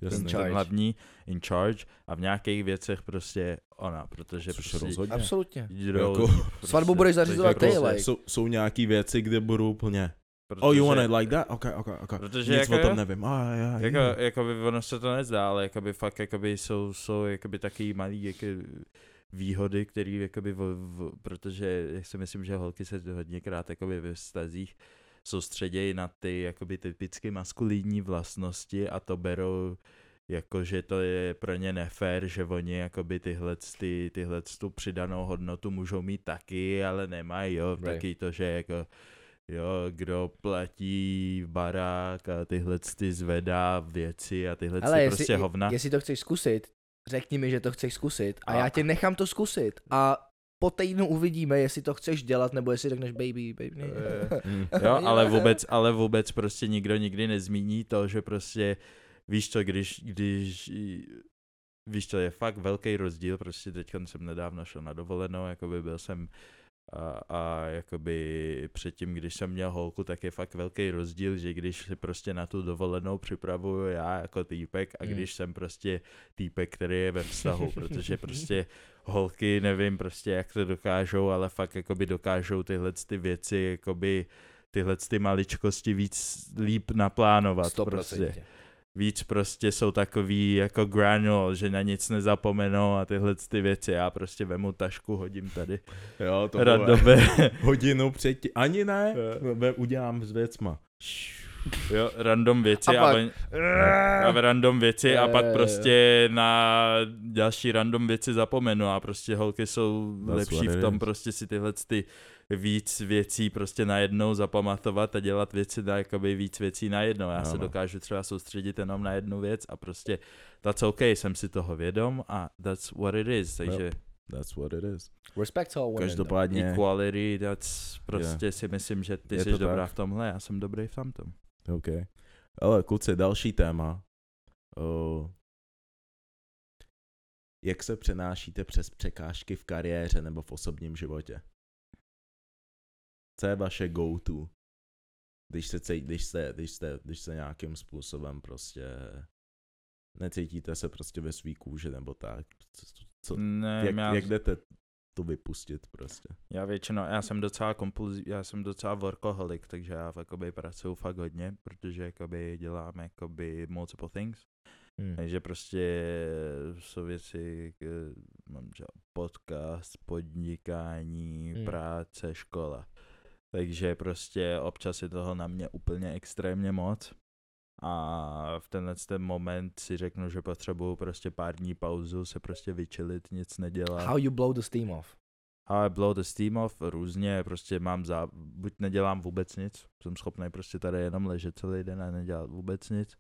Jasný. jsem charge. ten hlavní in charge a v nějakých věcech prostě ona, protože Což prostě rozhodně. Absolutně. jdou, Jako- prostě, Svatbu budeš zařizovat ty, prostě- like. jsou, jsou nějaký věci, kde budu úplně, protože, oh you want it like that? Ok, ok, ok. Protože Nic jako o tom nevím. Ah, yeah, Jako, yeah. jakoby ono se to nezdá, ale jakoby fakt jakoby jsou, jsou jakoby taky malý jako výhody, které jakoby, v, v, protože jak si myslím, že holky se hodněkrát jakoby ve vztazích soustředějí na ty jakoby typicky maskulinní vlastnosti a to berou jako, že to je pro ně nefér, že oni jakoby tyhle, ty, tyhle tu přidanou hodnotu můžou mít taky, ale nemají, jo, Right. taky to, že jako jo, kdo platí barák a tyhle ty zvedá věci a tyhle Ale ty jestli, prostě hovna. jestli to chceš zkusit, řekni mi, že to chceš zkusit a, A- já tě nechám to zkusit a po týdnu uvidíme, jestli to chceš dělat, nebo jestli řekneš baby, baby. Ne. Mm. Jo, ale vůbec, ale vůbec prostě nikdo nikdy nezmíní to, že prostě víš co, když, když víš co, je fakt velký rozdíl, prostě teď jsem nedávno šel na dovolenou, jakoby byl jsem a, a jakoby předtím, když jsem měl holku, tak je fakt velký rozdíl, že když si prostě na tu dovolenou připravuju já jako týpek a Hmm. když jsem prostě týpek, který je ve vztahu, protože prostě holky, nevím prostě jak to dokážou, ale fakt jakoby dokážou tyhle ty věci, jakoby tyhle ty maličkosti víc líp naplánovat prostě. 100%. Víc prostě jsou takový jako granule, že na nic nezapomenou a tyhle ty věci. Já prostě vemu tašku, hodím tady Jo, to radové. hodinu předtím. Ani ne, Ve- udělám s věcma. jo, random věci A a, pak- a, a random věci a pak prostě na další random věci zapomenu a prostě holky jsou That's lepší v tom prostě si tyhle ty víc věcí prostě najednou zapamatovat a dělat věci na jakoby víc věcí najednou. Já se Ano. dokážu třeba soustředit jenom na jednu věc a prostě that's okay, jsem si toho vědom a that's what it is, takže That's what it is. Respect to all women. Každopádně, equality, that's prostě si myslím, že ty Je jsi dobrá tak. v tomhle, já jsem dobrý v tamtom. OK. Ale kluci, další téma. Uh, jak se přenášíte přes překážky v kariéře nebo v osobním životě? Co je vaše go-to? Když se, když se, když se, když se nějakým způsobem prostě necítíte se prostě ve svý kůži nebo tak. Co, co, Ne, jak, já, jak jdete to vypustit prostě? já většinou, já jsem docela kompulzi, já jsem docela workaholic, takže já jakoby pracuju fakt hodně, protože jakoby dělám jakoby multiple things. Hmm. Takže prostě jsou věci, k- mám že podcast, podnikání, Hmm. práce, škola. Takže prostě občas je toho na mě úplně extrémně moc. A v tenhle ten moment si řeknu, že potřebuju prostě pár dní pauzu, se prostě vyčilit, nic nedělat. How you blow the steam off? How I blow the steam off, různě, prostě mám za, buď nedělám vůbec nic, jsem schopný prostě tady jenom ležet celý den a nedělat vůbec nic.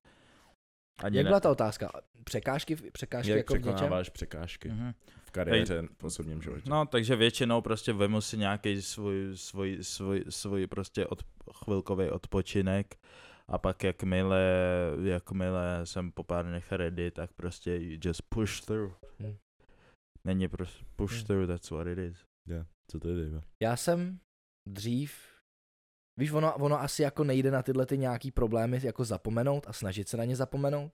Ani Jak ne- byla ta otázka? Překážky, v- překážky Jak jako v něčem? překážky Mhm. v kariéře, v osobním životě? No, takže většinou prostě vemu si nějaký svůj, svůj, svůj, svůj prostě od, chvilkový odpočinek a pak jakmile, jakmile jsem po pár dnech ready, tak prostě you just push through. Hmm. Není prostě push Hmm. through, that's what it is. Yeah. Co to je, Dave? Já jsem dřív, víš, ono, ono asi jako nejde na tyhle ty nějaký problémy jako zapomenout a snažit se na ně zapomenout.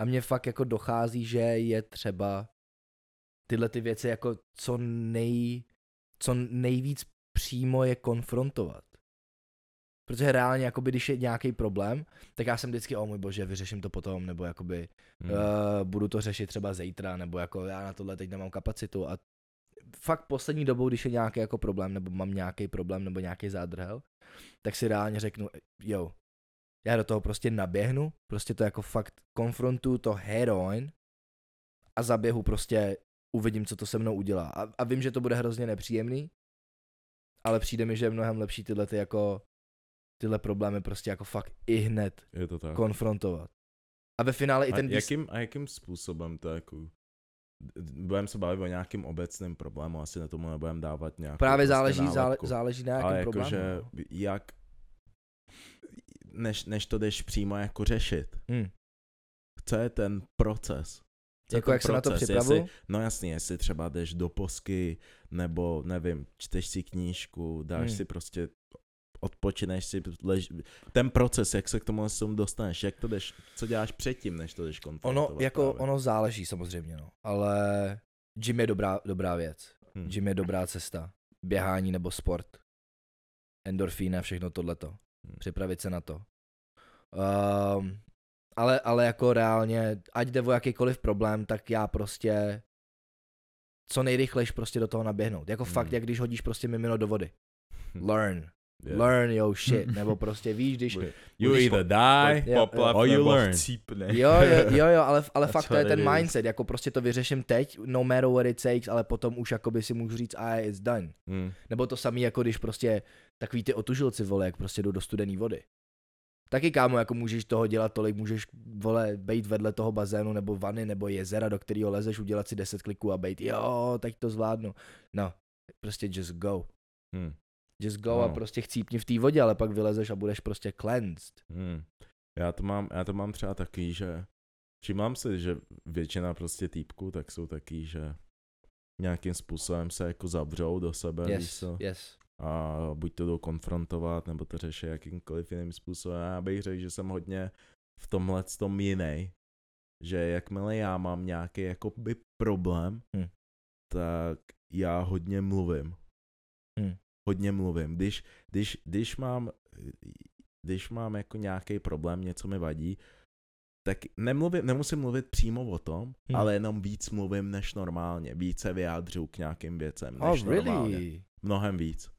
A mně fakt jako dochází, že je třeba tyhle ty věci jako co nej, co nejvíc přímo je konfrontovat. Protože reálně, jakoby, když je nějaký problém, tak já jsem vždycky, o můj bože, vyřeším to potom, nebo jakoby, Hmm. uh, budu to řešit třeba zítra, nebo jako já na tohle teď nemám kapacitu a fakt poslední dobou, když je nějaký jako problém, nebo mám nějaký problém, nebo nějaký zádrhel, tak si reálně řeknu, jo, já do toho prostě naběhnu, prostě to jako fakt konfrontuju to head on a zaběhu prostě uvidím, co to se mnou udělá. A, a vím, že to bude hrozně nepříjemný, ale přijde mi, že je mnohem lepší tyhle ty jako tyhle problémy prostě jako fakt i hned Je to tak. konfrontovat. A ve finále i A ten výs- jakým, a jakým způsobem to jako... Budeme se bavit o nějakým obecným problému, asi na tomu nebudeme dávat nějakou právě prostě záleží, zále, záleží na jakém Ale problému. jakože, no. jak... Než, než to jdeš přímo jako řešit, Hm. co je ten proces? Co Jako ten jak se na to proces? připravuju? Jestli, no jasně, jestli třeba jdeš do posky, nebo nevím, čteš si knížku, dáš Hmm. si prostě odpočineš si, lež... ten proces, jak se k tomu dostaneš, jak to jdeš, co děláš předtím, než to jdeš konfrontovat Ono, jako, právě. ono záleží samozřejmě, no. Ale gym je dobrá, dobrá věc. Hm. Gym je dobrá cesta. Běhání nebo sport. Endorfíny a všechno tohleto. Hmm. Připravit se na to. Um, ale, ale jako reálně, ať jde o jakýkoliv problém, tak já prostě co nejrychlejš prostě do toho naběhnout. Jako Hmm. fakt, jak když hodíš prostě mimino do vody. Learn. Yeah. Learn yo shit. Nebo prostě víš, když... You když- either die, Jo, Poplav or you learn. chcípne. Jo, jo, jo, jo ale, ale fakt to je ten is. mindset, jako prostě to vyřeším teď, no matter what it takes, ale potom už jakoby si můžu říct, a it's done. Hmm. Nebo to samý, jako když prostě takový ty otužilci, vole, jak prostě jdou do studené vody. Taky kámo, jako můžeš toho dělat tolik, můžeš, vole, bejt vedle toho bazénu nebo vany nebo jezera, do kterého lezeš, udělat si 10 kliků a bejt, jo, teď to zvládnu. No, prostě just go. Hmm. Just go a No. prostě chcípni v té vodě, ale pak vylezeš a budeš prostě cleansed. Hmm. Já to mám, já to mám třeba taky, že všimám si, že většina prostě týpků tak jsou taky, že nějakým způsobem se jako zavřou do sebe, víš Yes, co? yes. a buď to jdou konfrontovat, nebo to řeší jakýmkoliv jiným způsobem. Já bych řekl, že jsem hodně v tomhle tom jiný, že jakmile já mám nějaký jakoby problém, Hm. tak já hodně mluvím. Hm. Hodně mluvím. Když, když, když mám když mám jako nějaký problém, něco mi vadí, tak nemluvím, nemusím mluvit přímo o tom, Hm. ale jenom víc mluvím než normálně. Více vyjádřu k nějakým věcem Oh, než normálně really? mnohem víc.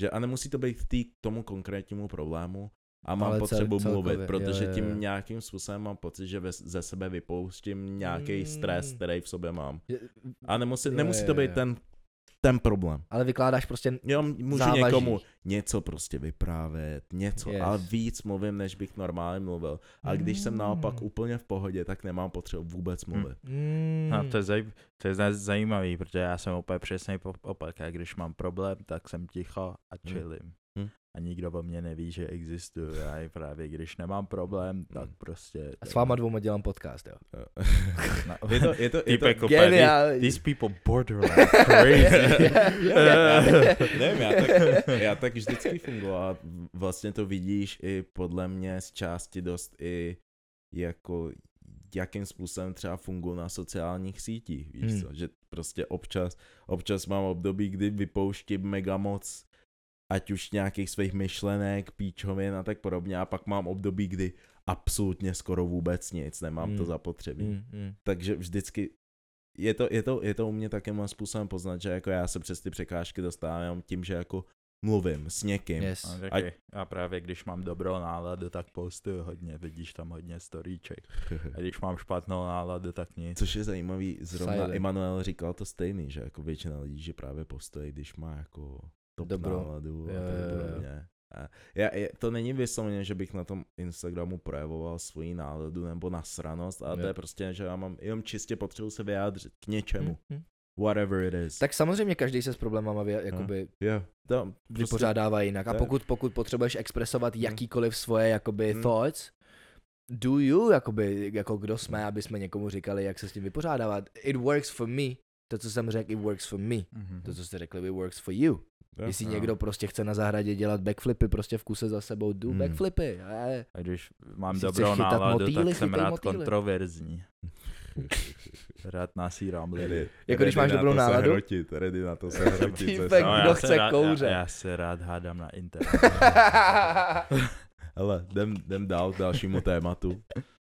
Že a nemusí to být tý, k tomu konkrétnímu problému a mám Ale cel- potřebu celkově, mluvit, jo, protože jo, jo. tím nějakým způsobem mám pocit, že ve, ze sebe vypouštím nějaký Mm. stres, který v sobě mám. A nemusí, Jo, nemusí jo, to být jo. ten, ten problém. Ale vykládáš prostě Jo, můžu závaží. někomu něco prostě vyprávět, něco, Yes. ale víc mluvím, než bych normálně mluvil. A když jsem naopak Mm. úplně v pohodě, tak nemám potřebu vůbec mluvit. Mm. No, to je, zaj, to je zaj- zajímavý, protože já jsem úplně přesný opak. A když mám problém, tak jsem ticho a chillím. Hmm. A nikdo o mě neví, že existuje. A i právě když nemám problém, tak Hmm. prostě... A s váma dvouma dělám podcast, jo. No, je to, je to, je to, úplně, Geniální. These people borderline crazy. Nevím, já tak, já tak vždycky fungoval a vlastně to vidíš i podle mě z části dost i jako jakým způsobem třeba fungují na sociálních sítích, víš Hmm. co, že prostě občas, občas mám období, kdy vypouštím mega moc ať už nějakých svých myšlenek, píčovin a tak podobně a pak mám období, kdy absolutně skoro vůbec nic, nemám to Hmm. zapotřebí. Mm, mm. Takže vždycky je to, je, to, je to u mě takým způsobem poznat, že jako já se přes ty překážky dostávám tím, že jako mluvím s někým. Yes. A taky, já právě když mám dobrou náladu, tak postuju hodně, vidíš tam hodně storíček. A když mám špatnou náladu, tak nic. Což je zajímavý, zrovna Silent. Emanuel říkal to stejný, že jako většina lidí, že právě postojí, když má jako top Dobro. náladu a tak podobně. Já, já, to není vysloveně, že bych na tom Instagramu projevoval svoji náladu nebo nasranost, ale to Jo. je prostě, že já mám jenom čistě potřebu se vyjádřit k něčemu. Hm, hm. Whatever it is. Tak samozřejmě každý se s problémama vy, jakoby jo, to prostě, vypořádává jinak. A to je- pokud, pokud potřebuješ expresovat Hmm. jakýkoliv svoje jakoby Hmm. thoughts, do you, jakoby, jako kdo jsme, aby jsme někomu říkali, jak se s tím vypořádávat. It works for me. To, co jsem řekl, it works for me. Mhm. To, co jste řekli, it works for you. Jo, Jestli jo. někdo prostě chce na zahradě dělat backflipy prostě v kuse za sebou, do Hmm. backflipy. A A když mám Jestli dobrou náladu, motýly, tak jsem rád motýly. kontroverzní. Rád nasírám lidi. Jako když máš dobrou náladu? hrotit, ready na to se hrotit. Týpek, se kdo chce se rád, kouře. Já, já se rád hádám na internetu. Hele, jdem, jdem dál k dalšímu tématu.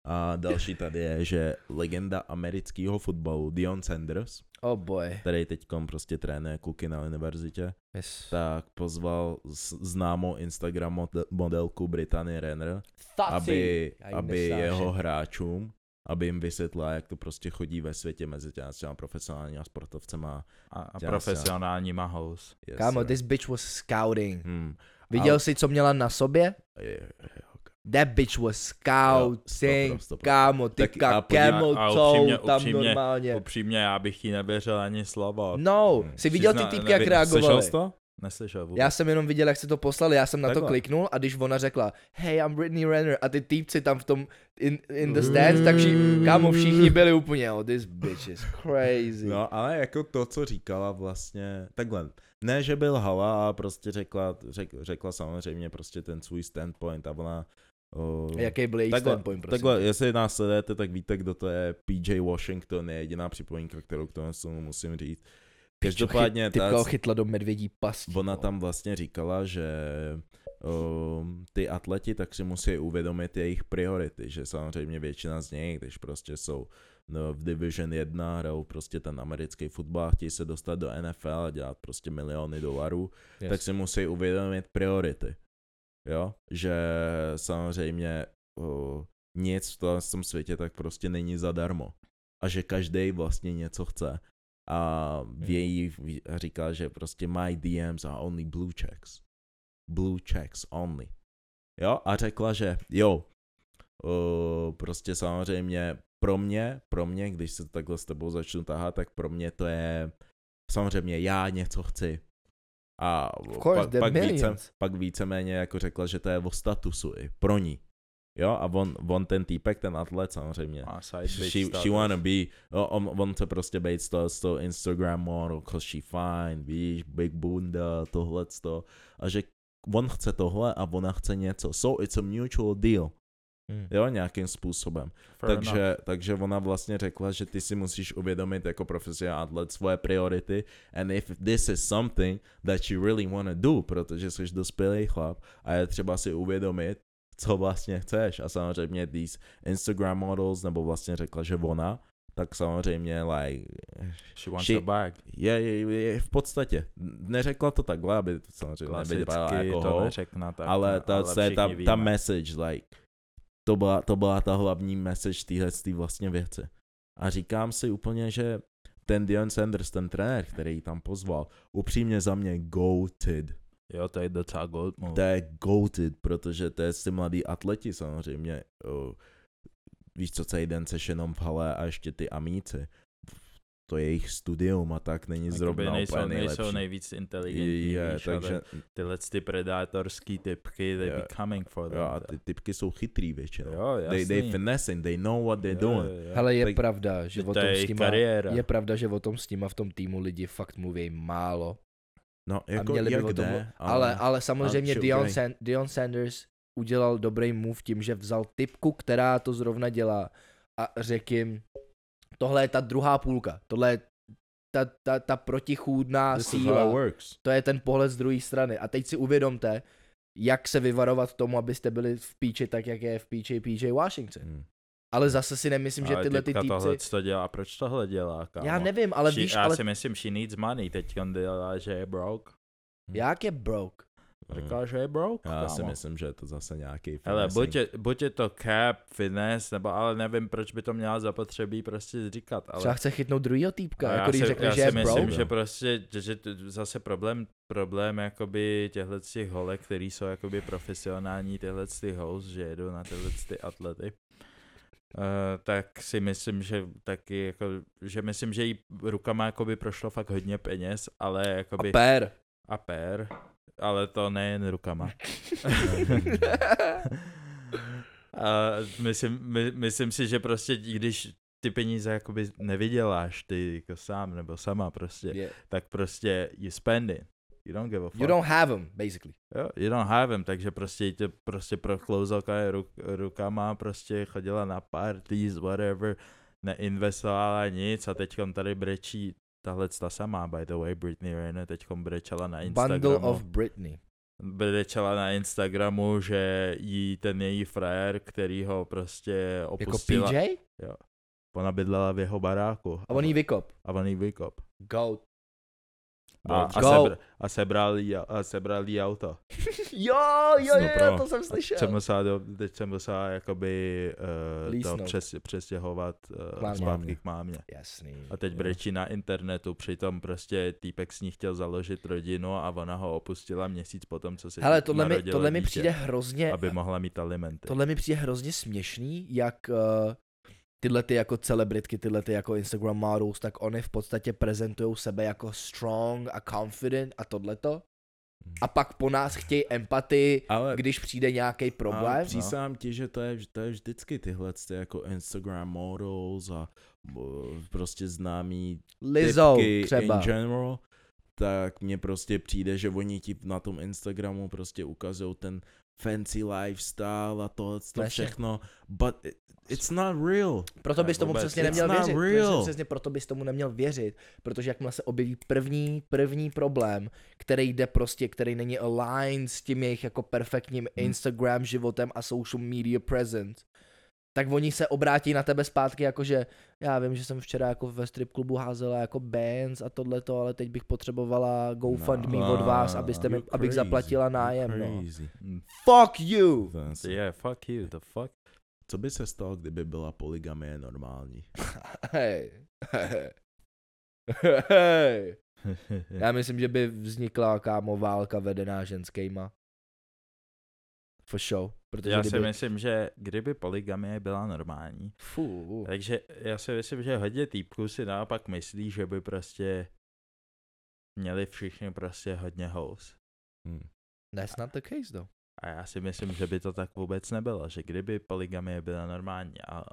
A další tady je, že legenda amerického fotbalu Dion Sanders, oh boy. který teď prostě trénuje kluky na univerzitě, Yes. tak pozval známou Instagram mod- modelku Brittany Renner, aby, jí aby nesnáším. jeho hráčům, aby jim vysvětlila, jak to prostě chodí ve světě mezi těma těma profesionálníma sportovcema. A, a profesionálníma house. Yes, Kámo, sir. this bitch was scouting. Hmm. Viděl Ale- jsi, co měla na sobě? Je- je- That bitch was stopro, stopro. kámo, ty Tak a podívej- camel a toe tam upřímně- normálně. Upřímně, já bych jí nevěřil ani slovo. No, Hmm. jsi viděl ty týpky, jak reagovali? Slyšel to? Neslyšel vůbec. Já jsem jenom viděl, jak se to poslali, já jsem na to Takhle. kliknul a když ona řekla, hey, I'm Britney Renner a ty týpci tam v tom, in, in the stands, tak vši, kámo, všichni byli úplně, oh, this bitch is crazy. No, ale jako to, co říkala vlastně, takhle, ne, že byl hala a prostě řekla, řek, řekla samozřejmě prostě ten svůj standpoint a ona... O, Jaký byl její takhle, standpoint, prosím? takhle, jestli nás sledujete, tak víte, kdo to je. PJ Washington je jediná připomínka, kterou k tomu musím říct. Každopádně Typka ta, ho chytla do medvědí pasti. ona no. tam vlastně říkala, že o, ty atleti tak si musí uvědomit jejich priority, že samozřejmě většina z nich, když prostě jsou no, v Division 1, hrajou prostě ten americký fotbal, chtějí se dostat do NFL a dělat prostě miliony dolarů, Yes. tak si musí uvědomit priority. Jo, že samozřejmě o, nic v tom, v tom světě tak prostě není zadarmo. A že každý vlastně něco chce. A v její v- říká, že prostě my DMs are only blue checks. Blue checks only. Jo, a řekla, že jo, o, prostě samozřejmě pro mě, pro mě, když se takhle s tebou začnu tahat, tak pro mě to je samozřejmě já něco chci. A Of course, pak, the pak, více, pak víceméně jako řekla, že to je o statusu i pro ní. Jo, a on, on ten týpek, ten atlet samozřejmě. Side She, she wanna be, jo, on, on chce prostě být z toho, z toho Instagram model, cause she fine, víš, big bunda, tohle to. A že on chce tohle a ona chce něco. So it's a mutual deal, Hmm. jo, nějakým způsobem. Fair takže, enough. takže ona vlastně řekla, že ty si musíš uvědomit jako profesionální atlet svoje priority and if this is something that you really want to do, protože jsi dospělý chlap a je třeba si uvědomit, co vlastně chceš a samozřejmě these Instagram models, nebo vlastně řekla, že ona, tak samozřejmě like, She wants she- a bag. je, je, je v podstatě, neřekla to takhle, aby to samozřejmě Klasicky jako to ho, neřekne tak. ale, ta, to je ta, ta víme. message, like, to byla, to byla ta hlavní message téhle tý vlastně věci. A říkám si úplně, že ten Dion Sanders, ten trenér, který ji tam pozval, upřímně za mě goated. Jo, to je docela move. To je goated, protože to je ty mladí atleti samozřejmě. Víš co, celý den seš jenom v hale a ještě ty amíci. To je jejich studium a tak není Jakoby zrovna nejsou, úplně nejsou nejlepší. nejvíc inteligentní, je, víš, takže, ale tyhle ty predátorský typky, they Jo. be coming for them. jo, a ty typky jsou chytrý většinou. jo They, jasný. they finessing, they know what they're doing. Jo, jo, jo. Hele, je Tak- pravda, že o to tom je s kariéra. je pravda, že o tom s těma v tom týmu lidi fakt mluví málo. No, a jako měli jak o tom, jde, mlu- ale, ale samozřejmě ale Dion. San, Dion Sanders udělal dobrý move tím, že vzal typku, která to zrovna dělá a řekl jim, tohle je ta druhá půlka, tohle je ta, ta, ta protichůdná This síla, works. to je ten pohled z druhé strany. A teď si uvědomte, jak se vyvarovat tomu, abyste byli v píči tak, jak je v píči PJ Washington. Hmm. Ale zase si nemyslím, že Ale tyhle ty týpci... tohle to dělá, proč tohle dělá, kámo? Já nevím, ale She- víš, já ale si myslím, she needs money, teď on dělá, že je broke. jak je broke? Říká, že je broke, Já si kámo. myslím, že je to zase nějaký finessing. buď je, buď je to cap, fitness, nebo ale nevím, proč by to měla zapotřebí prostě říkat, ale... Třeba chce chytnout druhýho týpka, A jako já když si, řekne, já že si je myslím, broke. že prostě, že, zase problém, problém jakoby těchhle z těch holek, který jsou jakoby profesionální, tyhle ty host, že jedou na tyhle ty atlety, Uh, tak si myslím, že taky jako, že myslím, že jí rukama jakoby prošlo fakt hodně peněz, ale jakoby A pér. a pér, ale to nejen rukama. a myslím, my, myslím si, že prostě když ty peníze jakoby nevyděláš ty jako sám nebo sama prostě, Yeah. tak prostě you spend it. You don't give a fuck. You don't have them, basically. Jo, you don't have them, takže prostě to prostě proklouzalka je ruk, rukama, prostě chodila na parties, whatever, neinvestovala nic a teďkom tady brečí tahle ta samá, by the way, Britney Renner teďkom brečela na Instagramu. Bundle of Britney. brečela na Instagramu, že jí ten její frajer, který ho prostě Jako opustila, PJ? ona bydlela v jeho baráku. A on jí vykop. a on jí vykop. Goat. A, a, Go. sebr, a, sebral jí, a sebral jí auto. Jo, jo, jo, Snopro. jo, to jsem Teď slyšel. jsem musela, do, teď jsem musela jakoby uh, to přes, přestěhovat uh, mámě. zpátky k mámě. Jasný. A teď Jo. brečí na internetu, přitom prostě týpek s ní chtěl založit rodinu a ona ho opustila měsíc potom, co se Hele, tohle mi, tohle mi přijde hrozně, aby mohla mít alimenty. tohle mi přijde hrozně směšný, jak uh, tyhle ty jako celebritky, tyhle ty jako Instagram models, tak oni v podstatě prezentují sebe jako strong a confident a tohleto. A pak po nás chtějí empatii, Ale když přijde nějaký Ale problém. přísahám ti, že to je, to je vždycky tyhle ty jako Instagram models a prostě známý Lizzo typky třeba. in general, tak mně prostě přijde, že oni ti na tom Instagramu prostě ukazují ten fancy lifestyle a to Přesně. všechno, but it, it's not real. Proto bys tomu vůbec. přesně neměl věřit. real. Přesně, přesně proto bys tomu neměl věřit, protože jakmile se objeví první, první problém, který jde prostě, který není aligned s tím jejich jako perfektním Hmm. Instagram životem a social media presence, tak oni se obrátí na tebe zpátky jakože já vím, že jsem včera jako ve strip klubu házela jako bands a tohleto, ale teď bych potřebovala GoFundMe No, od vás, abyste mi, abych crazy, zaplatila nájem, no. Mm, Fuck you! Yeah, fuck you, the fuck. Co by se stalo, kdyby byla poligamie normální? Hej. Hej. Já myslím, že by vznikla kámo válka vedená ženskýma. For show. Protože já kdyby... si myslím, že kdyby poligamie byla normální, Fú. takže já si myslím, že hodně týpků si naopak myslí, že by prostě měli všichni prostě hodně house. Hm. That's not the case though. A já si myslím, že by to tak vůbec nebylo, že kdyby poligamie byla normální a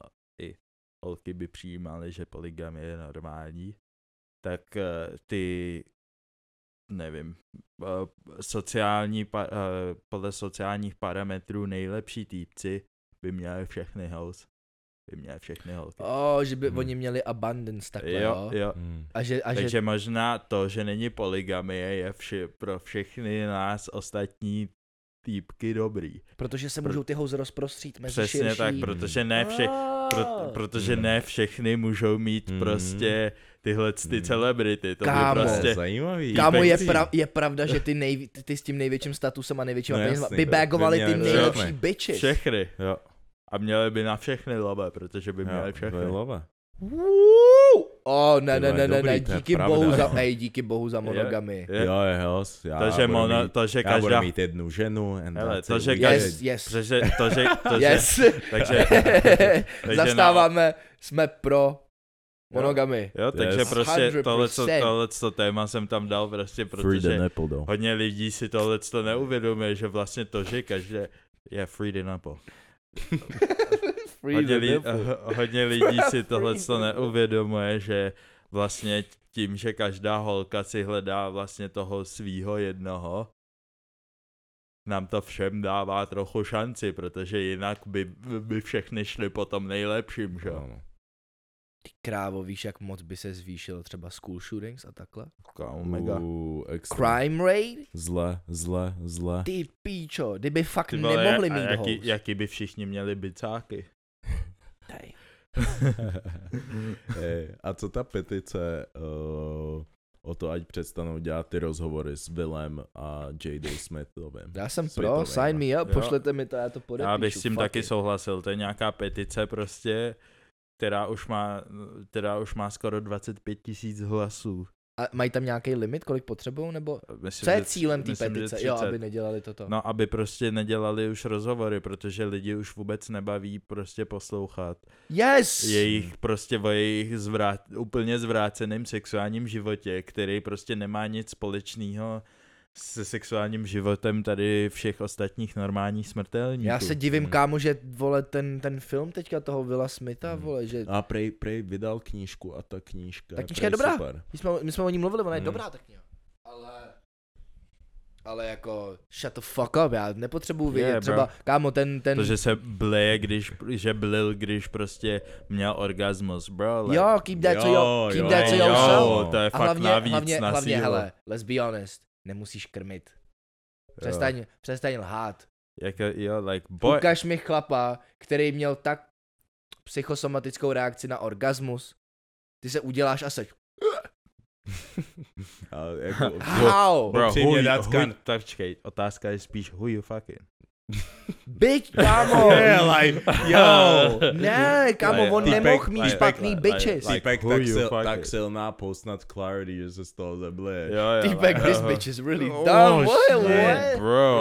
i holky by přijímaly, že poligamie je normální, tak eh, ty, nevím, eh, sociální, eh, podle sociálních parametrů nejlepší týpci by měli všechny house. By měli všechny holky. Oh, že by Hmm. oni měli abundance takhle, jo, jo? jo. Hm. A že, a Takže že možná to, že není poligamie, je vši, pro všechny nás ostatní týpky dobrý. protože se můžou ty house rozprostřít mezi Přesně širší... tak, protože ne vše, pro, protože Hmm. ne všechny můžou mít Hmm. prostě tyhle ty Hmm. celebrity. To Kámo. Prostě, zajímavý. Kámo, je, prav, je pravda, že ty, nejví, ty s tím největším statusem a největšíma No penězma by bagovali ty nejlepší všechny. bitches. všechny. Jo, A měli by na všechny lobe, protože by měli jo, všechny. love. Woo! Oh, ne, ne, ne, ne, ne, díky pravda. bohu za, ej, díky bohu za monogamy. Je, Jo, je hos, já to, že mono, mít, to, že já budu každá... mít jednu ženu. To, že good. Yes, yes. Protože, to, že, to, že, yes. takže, takže Zastáváme, jsme pro monogamy. jo, takže Yes. prostě 100%. tohle, tohle téma jsem tam dal prostě, protože nipple hodně lidí si tohle to neuvědomuje, že vlastně to, že každé je free the nipple. Hodně, li, hodně lidí si tohle to neuvědomuje, že vlastně tím, že každá holka si hledá vlastně toho svýho jednoho, nám to všem dává trochu šanci, protože jinak by, by všechny šly po tom nejlepším, že jo? Ty krávo, víš, jak moc by se zvýšil třeba school shootings a takhle? Kámo, mega. Uh. Crime rate? Zle, zle, zle. Ty píčo, kdyby fakt Ty vole, nemohli a mít jaký, host. jaký by všichni měli bicáky? Hej, a co ta petice uh, o to, ať přestanou dělat ty rozhovory s Billem a J.D. Smithovým? Já jsem pro, Smithovým, sign me up, Jo. pošlete mi to, já to podepíšu. Já bych s tím fuck taky it. souhlasil, to je nějaká petice prostě, která už má, která už má skoro 25 tisíc hlasů. A mají tam nějaký limit, kolik potřebují, nebo Myslím, co je že- cílem té petice? Jo, 30. aby nedělali toto. No, aby prostě nedělali už rozhovory, protože lidi už vůbec nebaví prostě poslouchat Yes! jejich prostě o jejich zvrát, úplně zvráceným sexuálním životě, který prostě nemá nic společného se sexuálním životem tady všech ostatních normálních smrtelníků. Já se divím, Hmm. kámo, že vole ten, ten film teďka toho Willa Smitha, Hmm. vole, že A prej, prej vydal knížku a ta knížka Ta je knížka je dobrá. Super. my jsme, my jsme o ní mluvili, ona je Hmm. dobrá tak nějak. Ale ale jako, shut the fuck up, já nepotřebuji vědět, Yeah, bro. třeba, kámo, ten, ten, To, že se bleje, když, že blil, když prostě měl orgasmus, bro. Like, jo, keep that to Jo, your, keep jo, that to jo. yourself. to je A fakt hlavně, navíc hlavně, na hlavně, hele, let's be honest, nemusíš krmit. Přestaň, přestaň lhát. Jako, jo, like, boy, Ukaž mi chlapa, který měl tak psychosomatickou reakci na orgasmus. Ty se uděláš a seš. A jako, How? bro, who, who, kind- tak počkej, otázka je spíš who you fucking. Bitch, kámo. Yeah, like, yo. Ne, kámo, Like, on týpek- nemohl mít like- špatný like- bitches. like- Týpek tak, sil, tak silná postnat Clarity, že se z toho. Jo, jo, Týpek, this bitch is really oh, dumb. What? shit, What? Bro,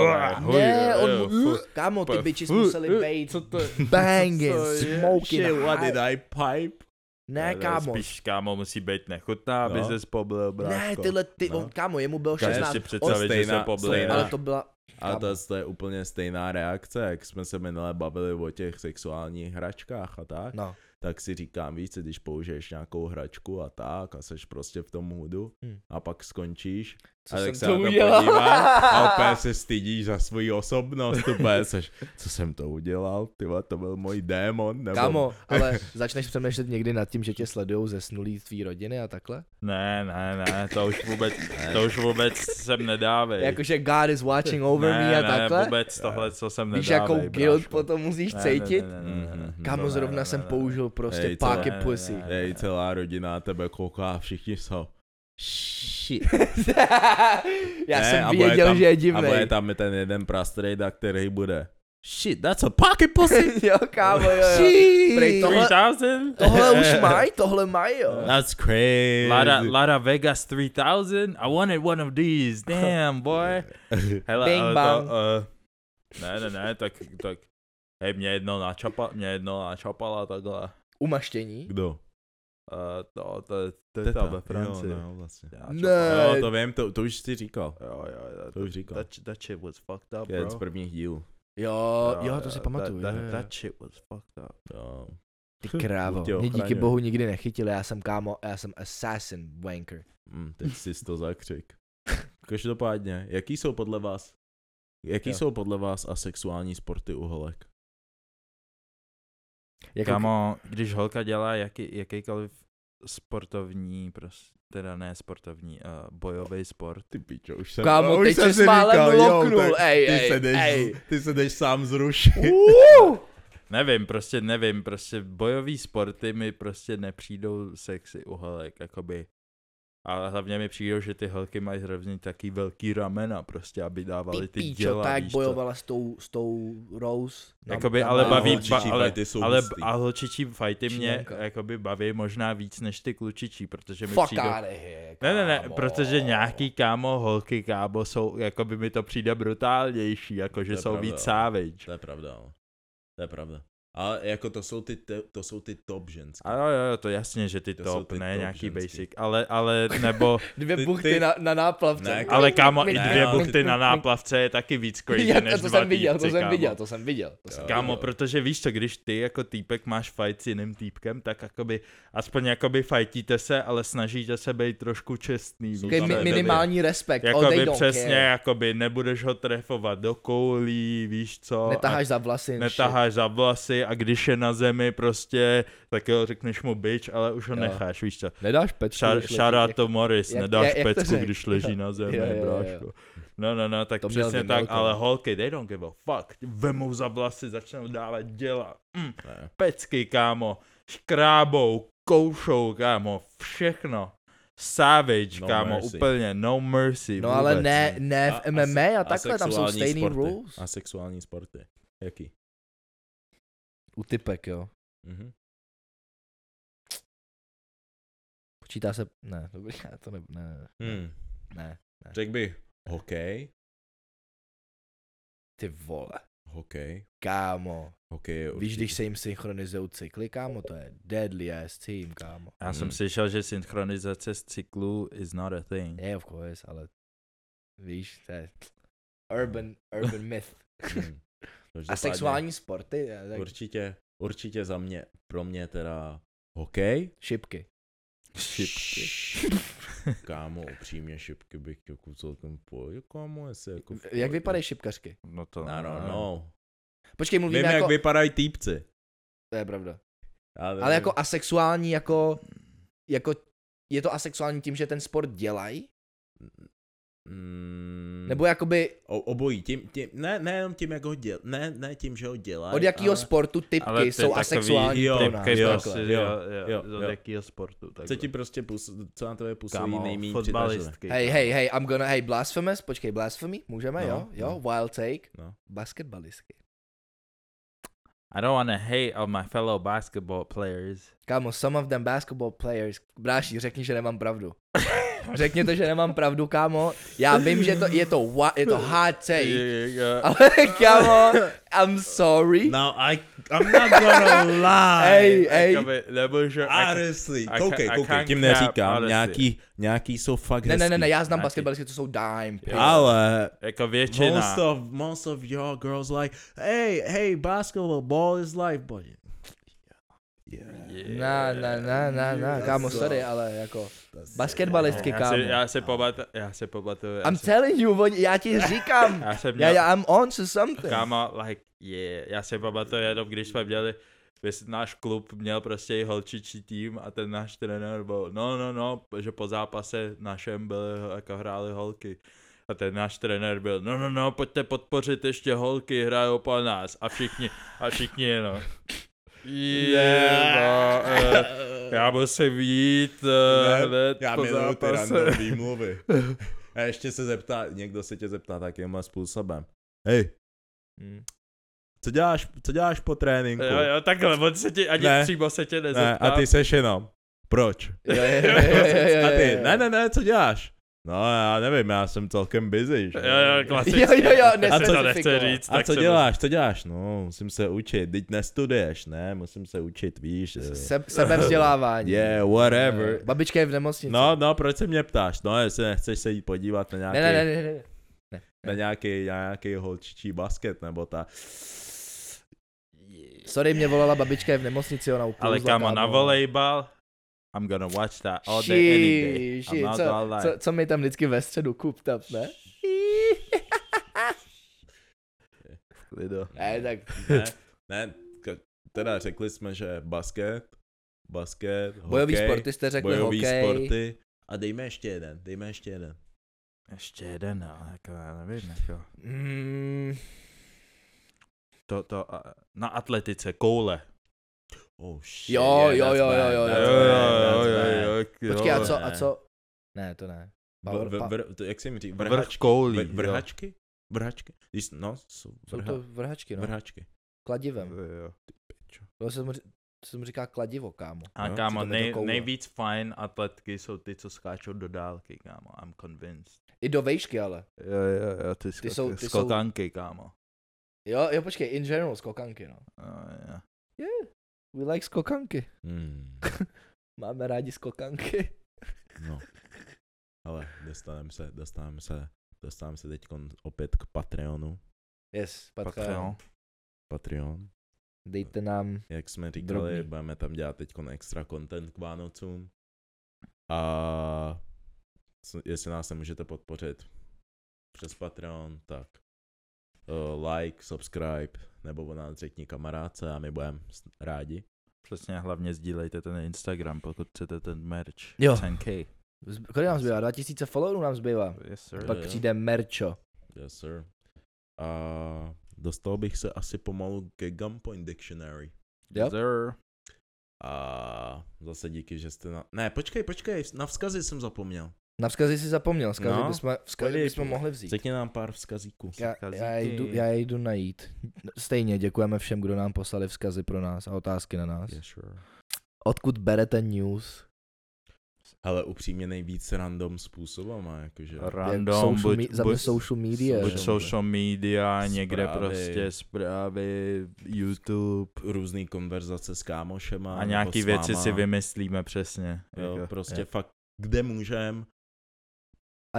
Ne, on, kámo, ty bitches museli být banging, smoking Shit, what did I pipe? Ne, kámo. Spíš, kámo, musí být nechutná, aby No. se poblil, bráško. Ne, tyhle, ty, No. on, kámo, jemu bylo Dokážeš 16. si On, představit, že se poblil. ale to byla, Kámo. to, to je úplně stejná reakce, jak jsme se minule bavili o těch sexuálních hračkách a tak. no. Tak si říkám víc, když použiješ nějakou hračku a tak a seš prostě v tom moodu Hmm. a pak skončíš Co a jsem tak se to to udělal? podíváš a úplně se stydíš za svoji osobnost, úplně seš, co jsem to udělal, ty to byl můj démon, nebo... Kámo, ale začneš přemýšlet někdy nad tím, že tě sledujou zesnulí tvý rodiny a takhle? Ne, ne, ne, to už vůbec, to už vůbec sem nedávej. Jakože God is watching over ne, me a ne, takhle? vůbec tohle, co sem Víš, nedávej, jakou guilt potom musíš Ne, cítit? Ne, ne, ne, ne, ne. Mhm. Kámo, Ne, zrovna ne, jsem ne, ne. použil prostě páky Ne, ne, pussy. ne. Hej, celá rodina na tebe kouká všichni jsou. Shit. Já Ne, jsem a věděl, tam, že je A divnej. bude tam ten jeden prastrejda, který bude. Shit, that's a pocket pussy. jo, kámo, jo, jo. Shit. Prej, tohle- 3000? Tohle už mají, tohle mají, jo. That's crazy. Lara, Lara Vegas 3000? I wanted one of these. Damn, boy. Hele, Bing ale bang. to, uh, ne, ne, ne, tak, tak, hej, mě jedno načapa, mě jedno načapala takhle. Umaštění. Kdo? Uh, to, to, je teta ve Francii. Jo, no, vlastně. Já Ne. Jo, to vím, to, to už jsi říkal. Jo, jo, jo, To už říkal. That, that shit was fucked up, Je bro. z prvních dílů. Jo, jo, to si pamatuju. That, jo, that, jo. that shit was fucked up. Jo. Ty krávo, mě díky bohu nikdy nechytili, já jsem kámo, já jsem assassin wanker. Hm, teď jsi to zakřik. Každopádně, jaký jsou podle vás, jaký Jo. jsou podle vás asexuální sporty u holek? Jako, Kámo, když holka dělá jaký, jakýkoliv sportovní, prostě, teda ne sportovní, uh, bojový sport, Ty pičo, už jsem, Kámo, už teď jsem si říkal, jo, loknul, tak ej, ty ej, se jdeš, ej. Ty se jdeš sám zrušit. Uh! Nevím, prostě nevím, prostě bojový sporty mi prostě nepřijdou sexy u holek, jakoby. Ale hlavně mi přijdou, že ty holky mají hrozně taky velký ramena, prostě, aby dávali Ty ty děla, tak víš bojovala s tou, s tou Rose. na- Jakoby, na ale málo. baví, ba, ale, ale a holčičí fighty mě jakoby baví možná víc než ty klučičí, protože mi Fuck of here, Ne, ne, ne, protože nějaký kámo, holky kámo jsou, jakoby mi to přijde brutálnější, To jakože jsou pravda. víc savage. To je pravda, no. To je pravda. Ale jako to jsou ty, te, to jsou ty top ženské. A jo, jo, jo, to jasně, že ty To to jsou top, ty ne top nějaký ženský. basic, ale, ale, nebo, Dvě Ty- buchty ty- na, na náplavce. Ne, ale kámo, i Ne, dvě ty- buchty na náplavce je taky víc crazy Já, než to dva jsem viděl, to týpci, jsem kámo. viděl, to jsem viděl. To jsem. Kámo, viděl. protože víš co, když ty jako týpek máš fight s jiným týpkem, tak jakoby, aspoň jakoby fightíte se, ale snažíte se být trošku čestný. víš mi, minimální respekt, Jakoby přesně, jakoby nebudeš ho trefovat do koulí, víš co. Netaháš za vlasy. netaháš za vlasy a když je na zemi prostě, tak jo, řekneš mu bitch, ale už ho Jo. necháš, víš co. Nedáš shout leží, out to Morris, jak- nedáš jak- jak pecku, řek? když leží na zemi, Jo, jo, jo, jo. bráško. No, no, no, tak To přesně tak, to. ale holky, they don't give a fuck. Vemou za vlasy, začnou dávat děla. Mm, Ne. pecky, kámo. škrábou, koušou, kámo, všechno. Savage, No kámo, mercy. úplně, no mercy. No ale ne, ne v MMA a takhle, tam jsou stejný sporty. rules. A sexuální sporty. Jaký? U typek, jo. Mhm. Počítá se, ne, dobrý, já to ne, ne, Hmm. ne, Řekl bych hokej, ty vole, hokej, kámo. hokej je Víš, když se jim synchronizují cykly, kámo, to je deadly ass team, kámo. Já jsem Hmm. slyšel, že synchronizace z cyklu is not a thing. Je, of course, ale víš, to je urban, urban myth. Hmm. A Každopádně sexuální sporty, je, tak Určitě, určitě za mě, pro mě teda hokej. šipky. Šipky. Kámo, upřímně šipky bych jako celkem pojil, kámo, jestli jako... v Jak vypadají šipkařky? No to No, no, no. Počkej, mluvíme Vím, jako... jak vypadají týpci. To je pravda. Ale, Ale jako asexuální, jako, jako, je to asexuální tím, že ten sport dělají? Mm, Nebo jakoby o, obojí, tím, tím, ne, ne jenom tím, jak ho děl, ne, ne tím, že ho dělají, od jakého ale sportu typky Ale ty jsou takový asexuální jo, pro nás? Typky jo, prostě, takhle. jo, jo, jo, jo, od jo. jakého sportu. co takhle. ti prostě, pus, co na tebe působí nejméně fotbalistky. Hej, hej, hej, I'm gonna, hej, blasphemous, počkej, blasphemy, můžeme, No, jo, jo, no. wild take, No. basketbalistky. I don't wanna hate on my fellow basketball players. Kámo, some of them basketball players, bráši, řekni, že nemám pravdu. Řekněte, že nemám pravdu, kámo. Já vím, že to, je to, wa- je to hard take, ale kámo, I'm sorry. Now I, I'm not gonna lie. Hej, hej, Jakoby, nemůžu, Honestly, I koukej, koukej, tím neříkám, honestly. nějaký, nějaký jsou fakt ne, ne, ne, ne, já znám basketbalistky, to jsou dime. players. Ale jako většina. most of, most of your girls like, hey, hey, basketball, ball is life, but yeah. Na, na, na, na, na, kámo, sorry, ale jako, basketbalistky, já kámo. si, já si pamatuju, já si pamatuju, já, I'm si, telling you, oni- já ti říkám, já jsem já, měl, já, I'm on to something. kámo, like, yeah, já si pamatuju jenom, když jsme měli, náš klub měl prostě i holčičí tým a ten náš trenér byl, no, no, no, že po zápase našem byly, jako hráli holky. A ten náš trenér byl, no, no, no, pojďte podpořit ještě holky, hrajou po nás. A všichni, a všichni, no. Yeah, no, eh, já musím jít Ne, uh, hned Já po miluju ty zápase. random výmluvy. A ještě se zeptá, někdo se tě zeptá takýmhle způsobem. Hej, Hmm. co děláš, co děláš po tréninku? Jo, jo, takhle, on se ti, ani Ne. přímo se tě nezeptá. ne, a ty seš jenom. Proč? Jo, jo, jo, jo, jo, jo, A ty, ne, ne, ne, co děláš? No, já nevím, já jsem celkem busy. že? Jo, jo, klasicky. Jo, jo, jo, A co nechce říct, A tak co děláš, co děláš? No, musím se učit, teď nestuduješ, ne, musím se učit, víš. eh. Se, sebevzdělávání. Yeah, whatever. Babička je v nemocnici. No, no, proč se mě ptáš? No, jestli nechceš se jít podívat na nějaký, ne, ne, ne, ne, ne. na nějaký, nějaký holčičí basket, nebo ta... Sorry, mě volala babička je v nemocnici, ona uklouzla, Ale kámo, na volejbal, I'm gonna watch that all day, any day. I'm Shit, not co, gonna lie. co, co mi tam vždycky ve středu kup tap, ne? Klido. ne, tak Ne, ne, teda řekli jsme, že basket, basket, bojový hokej, sporty jste řekli, bojový hokej. sporty. A dejme ještě jeden, dejme ještě jeden. Ještě jeden, no, jako já nevím, jako. Mm, To, to, na atletice, koule. Oh shit, Jo, yeah, jo, jo, jo, jo, jo, jo, jo, počkej, a jo, co, ne. a co? Ne, to ne. Power, vr, to, jak se mi říká? Vrch Vrhačky? Vrhačky? Vrhačky? Když, no, jsou, to vrhačky, no. vrhačky. Kladivem. Jo, jo. Pičo. To se mu, ř- to se mu říká kladivo, kámo. A No, kámo, nej, nejvíc fajn atletky jsou ty, co skáčou do dálky, kámo. I'm convinced. I do vejšky, ale. Jo, jo, jo, ty, Ty jsou- ty jsou- skokanky, kámo. Jo, jo, počkej, in general skokanky, no. Jo, jo. We like skokanky. Hmm, Máme rádi skokanky. no. Ale dostaneme se, dostaneme se, dostaneme se teď opět k Patreonu. Yes, Patreon. Patreon. Patreon. Dejte nám, Jak jsme říkali, Drobný. budeme tam dělat teď extra content k Vánocům. A jestli nás nemůžete podpořit přes Patreon, tak like, subscribe, nebo o nás řekni kamarádce a my budeme rádi. Přesně, hlavně sdílejte ten Instagram, pokud chcete ten merch. Jo. 10k. Z- kolik nám zbývá? 2000 followerů nám zbývá. Yes, sir. Pak jo. přijde mercho. Yes, sir. A dostal bych se asi pomalu ke Gunpoint Dictionary. Jo? Yes, sir. A zase díky, že jste na... Ne, počkej, počkej, na vzkazy jsem zapomněl. Na vzkazy si zapomněl, vzkazy No, bychom, vzkazy bychom mohli vzít. Řekni nám pár vzkazíků. Já, Vzkazíky. já, jdu, já je jdu najít. Stejně děkujeme všem, kdo nám poslali vzkazy pro nás a otázky na nás. Yeah, sure. Odkud berete news? Ale upřímně nejvíc random způsobama, jakože. Random, social buď, me- za mě buď, social media. buď že? social media, někde Zprávy. prostě zprávy, YouTube Různý konverzace s kámošema. a nějaký věci si vymyslíme přesně. Jo, jako. prostě Jo. fakt, kde můžem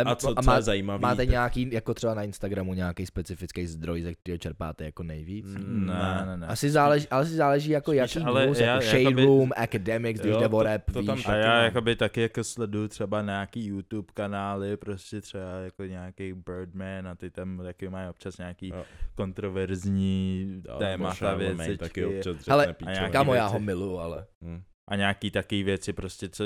A, a co, a co má, je zajímavý. máte tak- nějaký, jako třeba na Instagramu, nějaký specifický zdroj, ze kterého čerpáte jako nejvíc? Mm, Ne, ne, ne. Asi záleží, ale asi záleží jako Spíš, jaký ale news, já- jako Shade jakoby- Room, Academics, když jde o to- rap, to tam víš. A já jakoby taky jako sleduju třeba nějaký YouTube kanály, prostě třeba jako nějaký Birdman a ty tam taky mají občas nějaký Jo. kontroverzní Jo, témata, věci. taky občas Ale- Kámo, já ho miluju, ale Hm. A nějaký taky věci prostě, co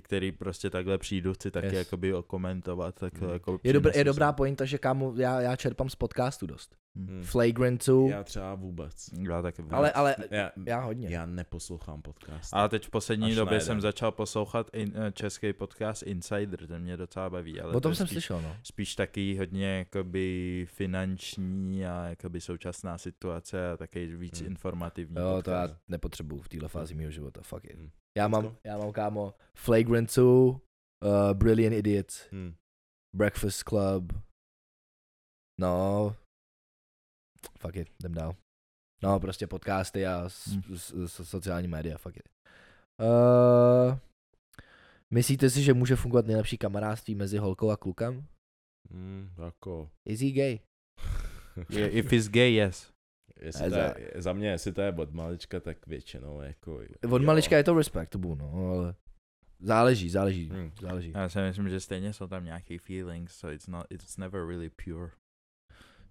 ke který prostě takhle přijdu, chci taky Yes. jakoby okomentovat, tak Mm. jako je, dobrý, je dobrá pointa, že kámo, já, já čerpám z podcastu dost. Hm. Flagrant 2, Já třeba vůbec. Já taky ale, ale Já, já hodně. já neposlouchám podcast. A teď v poslední Až době jsem začal poslouchat in, eh, český podcast Insider, ten mě docela baví. Ale O to tom je jsem spíš, slyšel, no. spíš taky hodně jakoby finanční a jakoby současná situace a taky víc Hmm. informativní. Jo, to podcast. já nepotřebuju v téhle fázi mého života, fuck it. Hm. Já mám, já mám kámo Flagrant 2, uh, Brilliant Idiots, Hm. Breakfast Club, no, fuck it, jdem dál. No, prostě podcasty a s, Hmm. s, s, sociální média, fuck it. Uh, myslíte si, že může fungovat nejlepší kamarádství mezi holkou a klukem? Hm, jako... Is he gay? Je- If he's gay, yes. Jestli to za- je, za mě, jestli to je od malička, tak většinou jako... Od jo. malička je to respectable, no, ale záleží, záleží, Hm. záleží. Já si myslím, že stejně jsou tam nějaký feelings, so it's not, it's never really pure.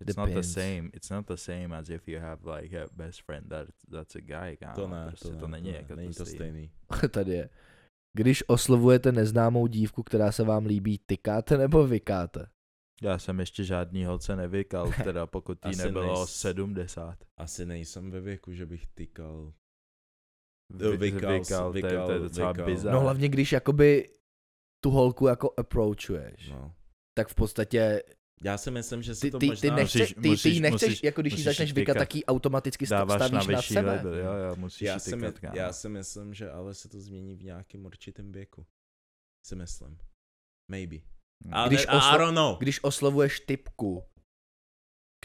It's not the Depends. same. It's not the same as if you have like a best friend that that's a guy. Kámo. To ne, prostě to, ne, to není ne, jako není to to stejný. stejný. Tady je. Když oslovujete neznámou dívku, která se vám líbí, tykáte nebo vykáte? Já jsem ještě žádný holce nevykal, teda pokud jí nebylo nejs- 70. Asi nejsem ve věku, že bych tykal. Vy- Vykal, vykal, to, je, to je vykal, docela vykal. bizar. No hlavně, když jakoby tu holku jako approachuješ, No. tak v podstatě Já si myslím, že si ty, to ty, možná... ty, nechce, musíš- ty, musíš- nechceš, musíš- jako když musíš začneš vykat, tak jí automaticky Dáváš na stavíš na, vyšší sebe. level, jo, jo, musíš já, si, my, já si myslím, že ale se to změní v nějakém určitém věku. Si myslím. Maybe. Ale Když oslo- I don't know. Když oslovuješ typku,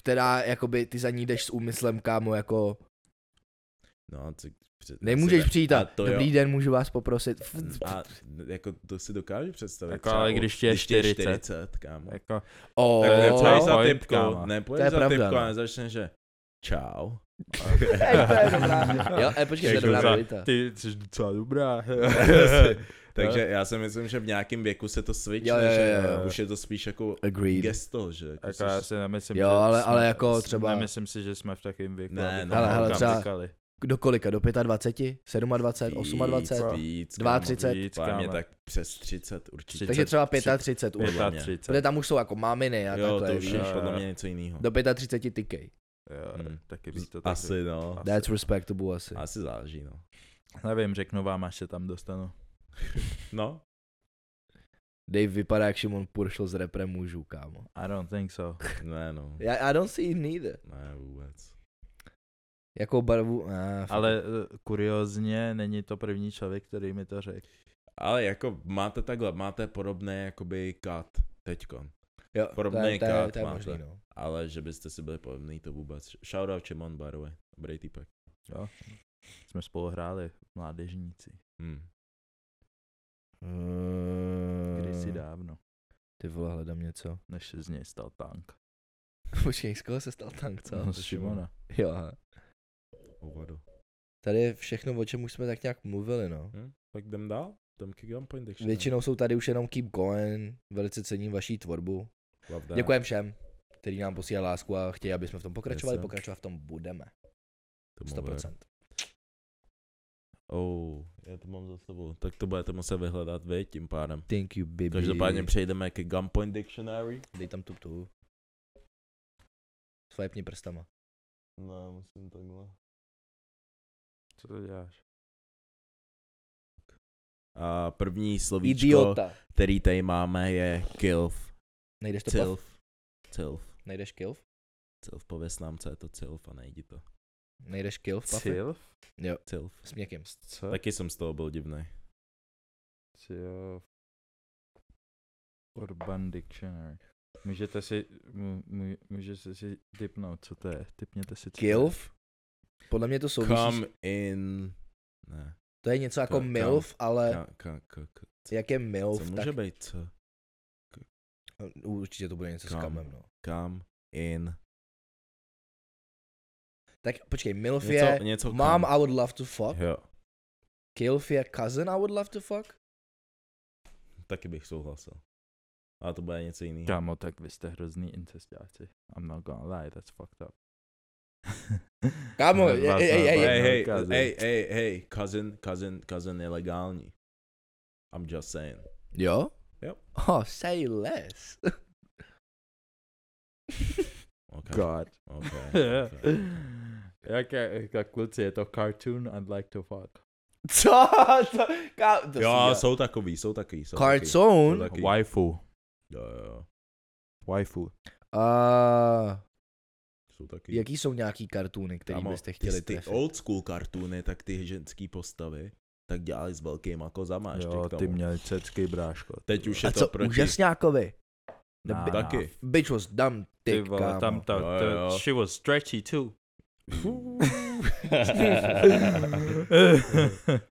která jakoby ty za ní jdeš s úmyslem, kámo, jako No, co, před, nemůžeš přijít a, to jo. dobrý den, můžu vás poprosit. A jako to si dokážu představit. Jako, ale když ti je 40, 40, kámo. Jako, Oh, Tak je nepůjdeš třeba za typkou, nepůjdeš je za typkou no. a nezačneš, že čau. Jo, e, počkej, to je Jako dobrá ty jsi docela dobrá. Takže já si myslím, že v nějakém věku se to switchne, Jo, jo, jo, že jo. už je to spíš jako Agreed. gesto, že jako Jako já jsi- si nemyslím, Jo, že ale, jsme, ale jako třeba Nemyslím si, že jsme v takovém věku. Ne, no, Ale- ale třeba- tykali. do kolika? Do 25? 27? 28? víc, 32? Víc, Podle mě kámo. tak přes 30 určitě. Takže třeba 35 už. Podle mě. 35. Protože tam už jsou jako maminy a Jo, takhle, to už je Jo, podle jo. mě něco jiného. Do 35 tykej. Jo, Hmm. taky bych to tak Asi no. That's respectable asi. Asi záleží, no. Nevím, řeknu vám, až se tam dostanu. No, Dave vypadá jak Šimon Puršl z repre mužů, kámo. I don't think so. ne no. Já, I don't see it neither. Ne vůbec. Jakou barvu? Ah. Ale uh, kuriozně není to první člověk, který mi to řekl. Ale jako máte takhle, máte podobné jakoby kat teďkon. jo, podobný to je, to je, možný, no. Ale že byste si byli podobný, to vůbec. Shoutout Čemon, by the way. Dobrý týpek. Jo. Jsme spolu hráli v mládežníci. Hmm. Kdysi Uh, dávno, ty vole, hledám něco. než se z něj stal tank. Počkej, z koho se stal tank, co? No, z Šimona. Jo. Hovado. Tady je všechno, o čem už jsme tak nějak mluvili, no. Hm? Tak jdem dál? Jdem k Gunpoint Dictionary. Většinou jsou tady už jenom keep going, velice cením vaší tvorbu. Děkujem všem, kteří nám posílají lásku a chtějí, aby jsme v tom pokračovali, Yes, sir. pokračovat v tom budeme. To mám 100%. Oh, já to mám za sebou. Tak to budete muset vyhledat vy tím pádem. Thank you, baby. Každopádně přejdeme ke Gunpoint Dictionary. Dej tam tu tu. Swipni prstama. No, musím takhle. Co to děláš? A první slovíčko, Idiota. který tady máme, je kilf. Nejdeš to? Cilf. Cilf. Nejdeš kilf? Cilf, pověs nám, co je to cilf a nejdi to. Nejdeš kilf, pafy? Cil? Jo, Cilf. s měkkým. Co? Taky jsem z toho byl divný. Cil. Urban Dictionary. Můžete si, můžete si typnout, co to je. Typněte si, co to je. Kilf? Podle mě to souvisí. Come in... Ne. To je něco jako Ka- kam- MILF, ale Ka, ka, ka, ka, jak je co MILF, tak může být, co? určitě to bude něco s Kam. kamem, no. Come in... Tak počkej, MILF Něco, je něco Mom, come. I would love to fuck. Jo, Kilf je cousin, I would love to fuck. taky bych souhlasil. Ale to bude něco jiného. Kámo, tak vy jste hrozný incestáci. I'm not gonna lie, that's fucked up. Kámo, Vás ej, napadne ej, ej, Hej, hej, cousin. hej, hej, hej, cousin, cousin, cousin je legální. I'm just saying. Jo? Jo. Oh, say less. Okay. God. Okay, okay. Jak, jak kluci, je to cartoon I'd like to fuck. Co? To, ká, to Jo, jsou takový, jsou takový. Jsou takový. Jsou Cartoon? taky. Waifu. Jo, jo. Waifu. Uh, Jsou taky. jaký jsou nějaký kartuny, Kámo, byste ty, chtěli ty trefit? old school kartuny, tak ty ženský postavy, tak dělali s velkýma kozama ještě Jo, k tomu. ty měli cecky, bráško. Teď už je A to co, proti... úžasňákovi? Nah, Taky. Bitch was dumb Ty thick, vole, kámo. tam to, jo. she was stretchy too.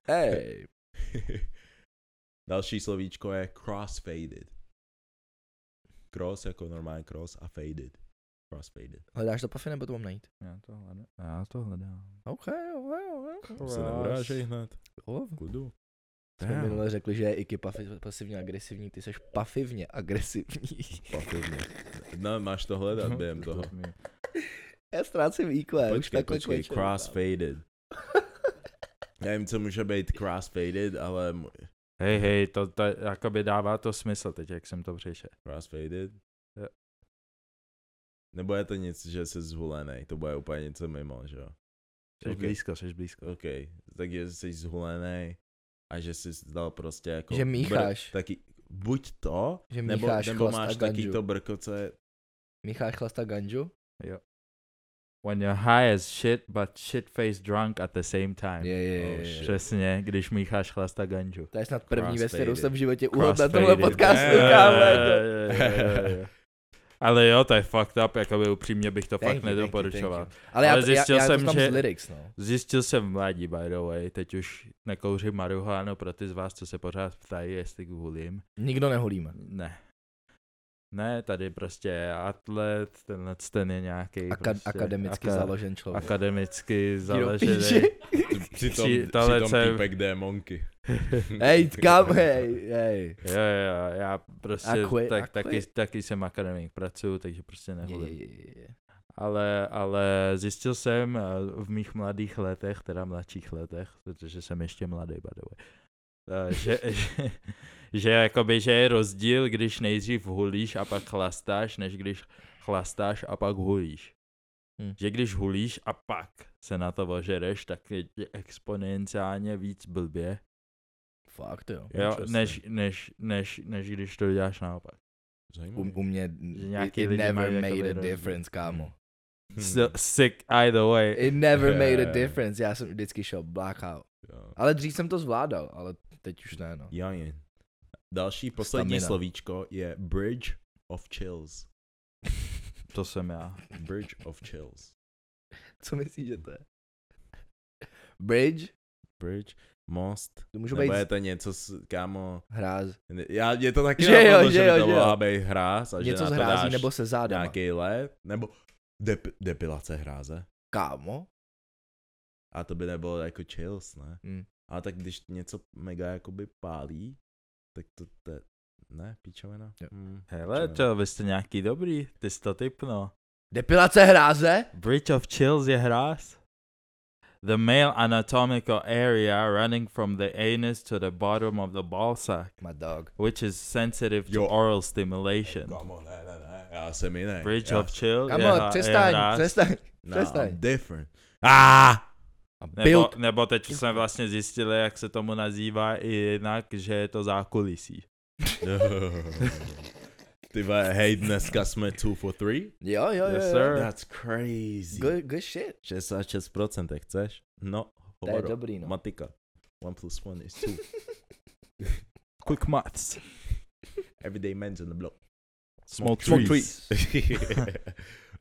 Hej. Další slovíčko je crossfaded. Cross jako normální cross a faded. Crossfaded. Hledáš to pafy, nebo to mám najít? já to hledám. Já to hledám. OK, OK, OK. Se neurážej hned. Oh. Kudu. Jsme minule řekli, že je Iky pasivně agresivní, ty seš pasivně agresivní. Pasivně. No, máš to hledat během toho. Já ztrácím IQ, už Počkej, počkej, crossfaded. Nevím, co může být crossfaded, ale Hej, hej, to, to jakoby dává to smysl teď, jak jsem to přešel. crossfaded. Jo. Nebo je to nic, že jsi zhulený, to bude úplně něco mimo, že jo? Jsi Ok. blízko, jsi blízko. OK, takže jsi zhulený a že jsi dal prostě jako... Že mícháš. Br- taky, buď to, Že nebo, nebo máš taky ganžu. to brko, co je... Mícháš chlasta ganžu? Jo. When you're high as shit, but shit-faced drunk at the same time. Je, je, Oh, je, shit. je. Přesně, když mícháš chlasta ganžu. To je snad první věc, kterou jsem v životě uhodl na tomhle podcastu, Je, kámo. jako. Ale jo, to je fucked up, jakoby upřímně bych to Thank fakt you, thank you, nedoporučoval. thank you. Ale, já, Ale já, zjistil já, já jsem, že- lyrics, no. Zjistil jsem v mládí, by the way, teď už nekouřím marihuanu pro ty z vás, co se pořád ptají, jestli hulím. Nikdo neholíme. Ne. Ne, tady prostě je atlet, tenhle ten je nějaký Aka- prostě akademicky aka- založen člověk. Akademicky založený. Přitom, Při- přitom jsem- týpek démonky. Hej, kam, hej, hej. Jo, jo, já prostě Akvi- tak, taky, taky jsem akademik, pracuju, takže prostě Je, neholím. je, je, je. Ale, ale zjistil jsem eh, v mých mladých letech, teda mladších letech, protože jsem ještě mladý, by the way, že, že, že, jakoby, že je rozdíl, když nejdřív hulíš a pak chlastáš, než když chlastáš a pak hulíš. Hm. Že když hulíš a pak se na to ožereš, tak je ti exponenciálně víc blbě, Fakt, jo. jo, než, než, než, než když to děláš naopak. U, Zajímavý. u mě nějaký it never made a rozdíl. difference, kámo. Hmm. Still sick either way. It never made a Yeah. difference. Já jsem vždycky šel blackout. Jo. Ale dřív jsem to zvládal, ale teď už ne, no. Jajen. Další poslední Stamina. slovíčko je Bridge of Chills. To jsem já. Bridge of Chills. Co myslíš, že to je? Bridge? Bridge, most, To můžu nebo být je to něco s, kámo, hráz. já, je to taky Že jo, napadlo, že že, jo, to že jo. mohla být hráz a že Něco na s to hrází dáš nebo se zádama. nějaký let, nebo dep, depilace hráze. Kámo? A to by nebylo jako chills, ne? Hm. Ale tak když něco mega jakoby pálí, tak to, to ne, píčovina. Hmm, Hele, píčovina. to vy jste nějaký dobrý, ty jsi to typno. Depilace hráze? Bridge of Chills je hráz? The male anatomical area running from the anus to the bottom of the ball sack, My dog. which is sensitive to Jo. oral stimulation. Kamo, ne, ne, ne, já jsem jiný. Bridge já, of Chill je, Kámo, hra- je přestaň, hráz. přestaň. no, přestaň. I'm different. Ah! A Nebo, build, nebo teď jsme vlastně zjistili, jak se tomu nazývá i jinak, že je to zákulisí. Ty vole, hej, dneska jsme 2 for 3? jo, jo, jo, Yes, jo. sir. That's crazy. Good, good shit. 66%, tak chceš? No, To je dobrý, no. Matika. 1 plus 1 is 2. Quick maths. Everyday men's in the block. Small Smoke trees.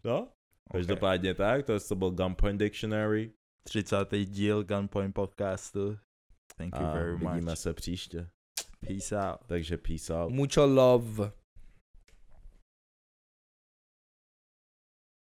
no, každopádně tak, to, je- to byl Gunpoint Dictionary 30. díl Gunpoint podcastu. Thank you a very vidíme much. se příště. Peace out. Takže peace out. Mucho love.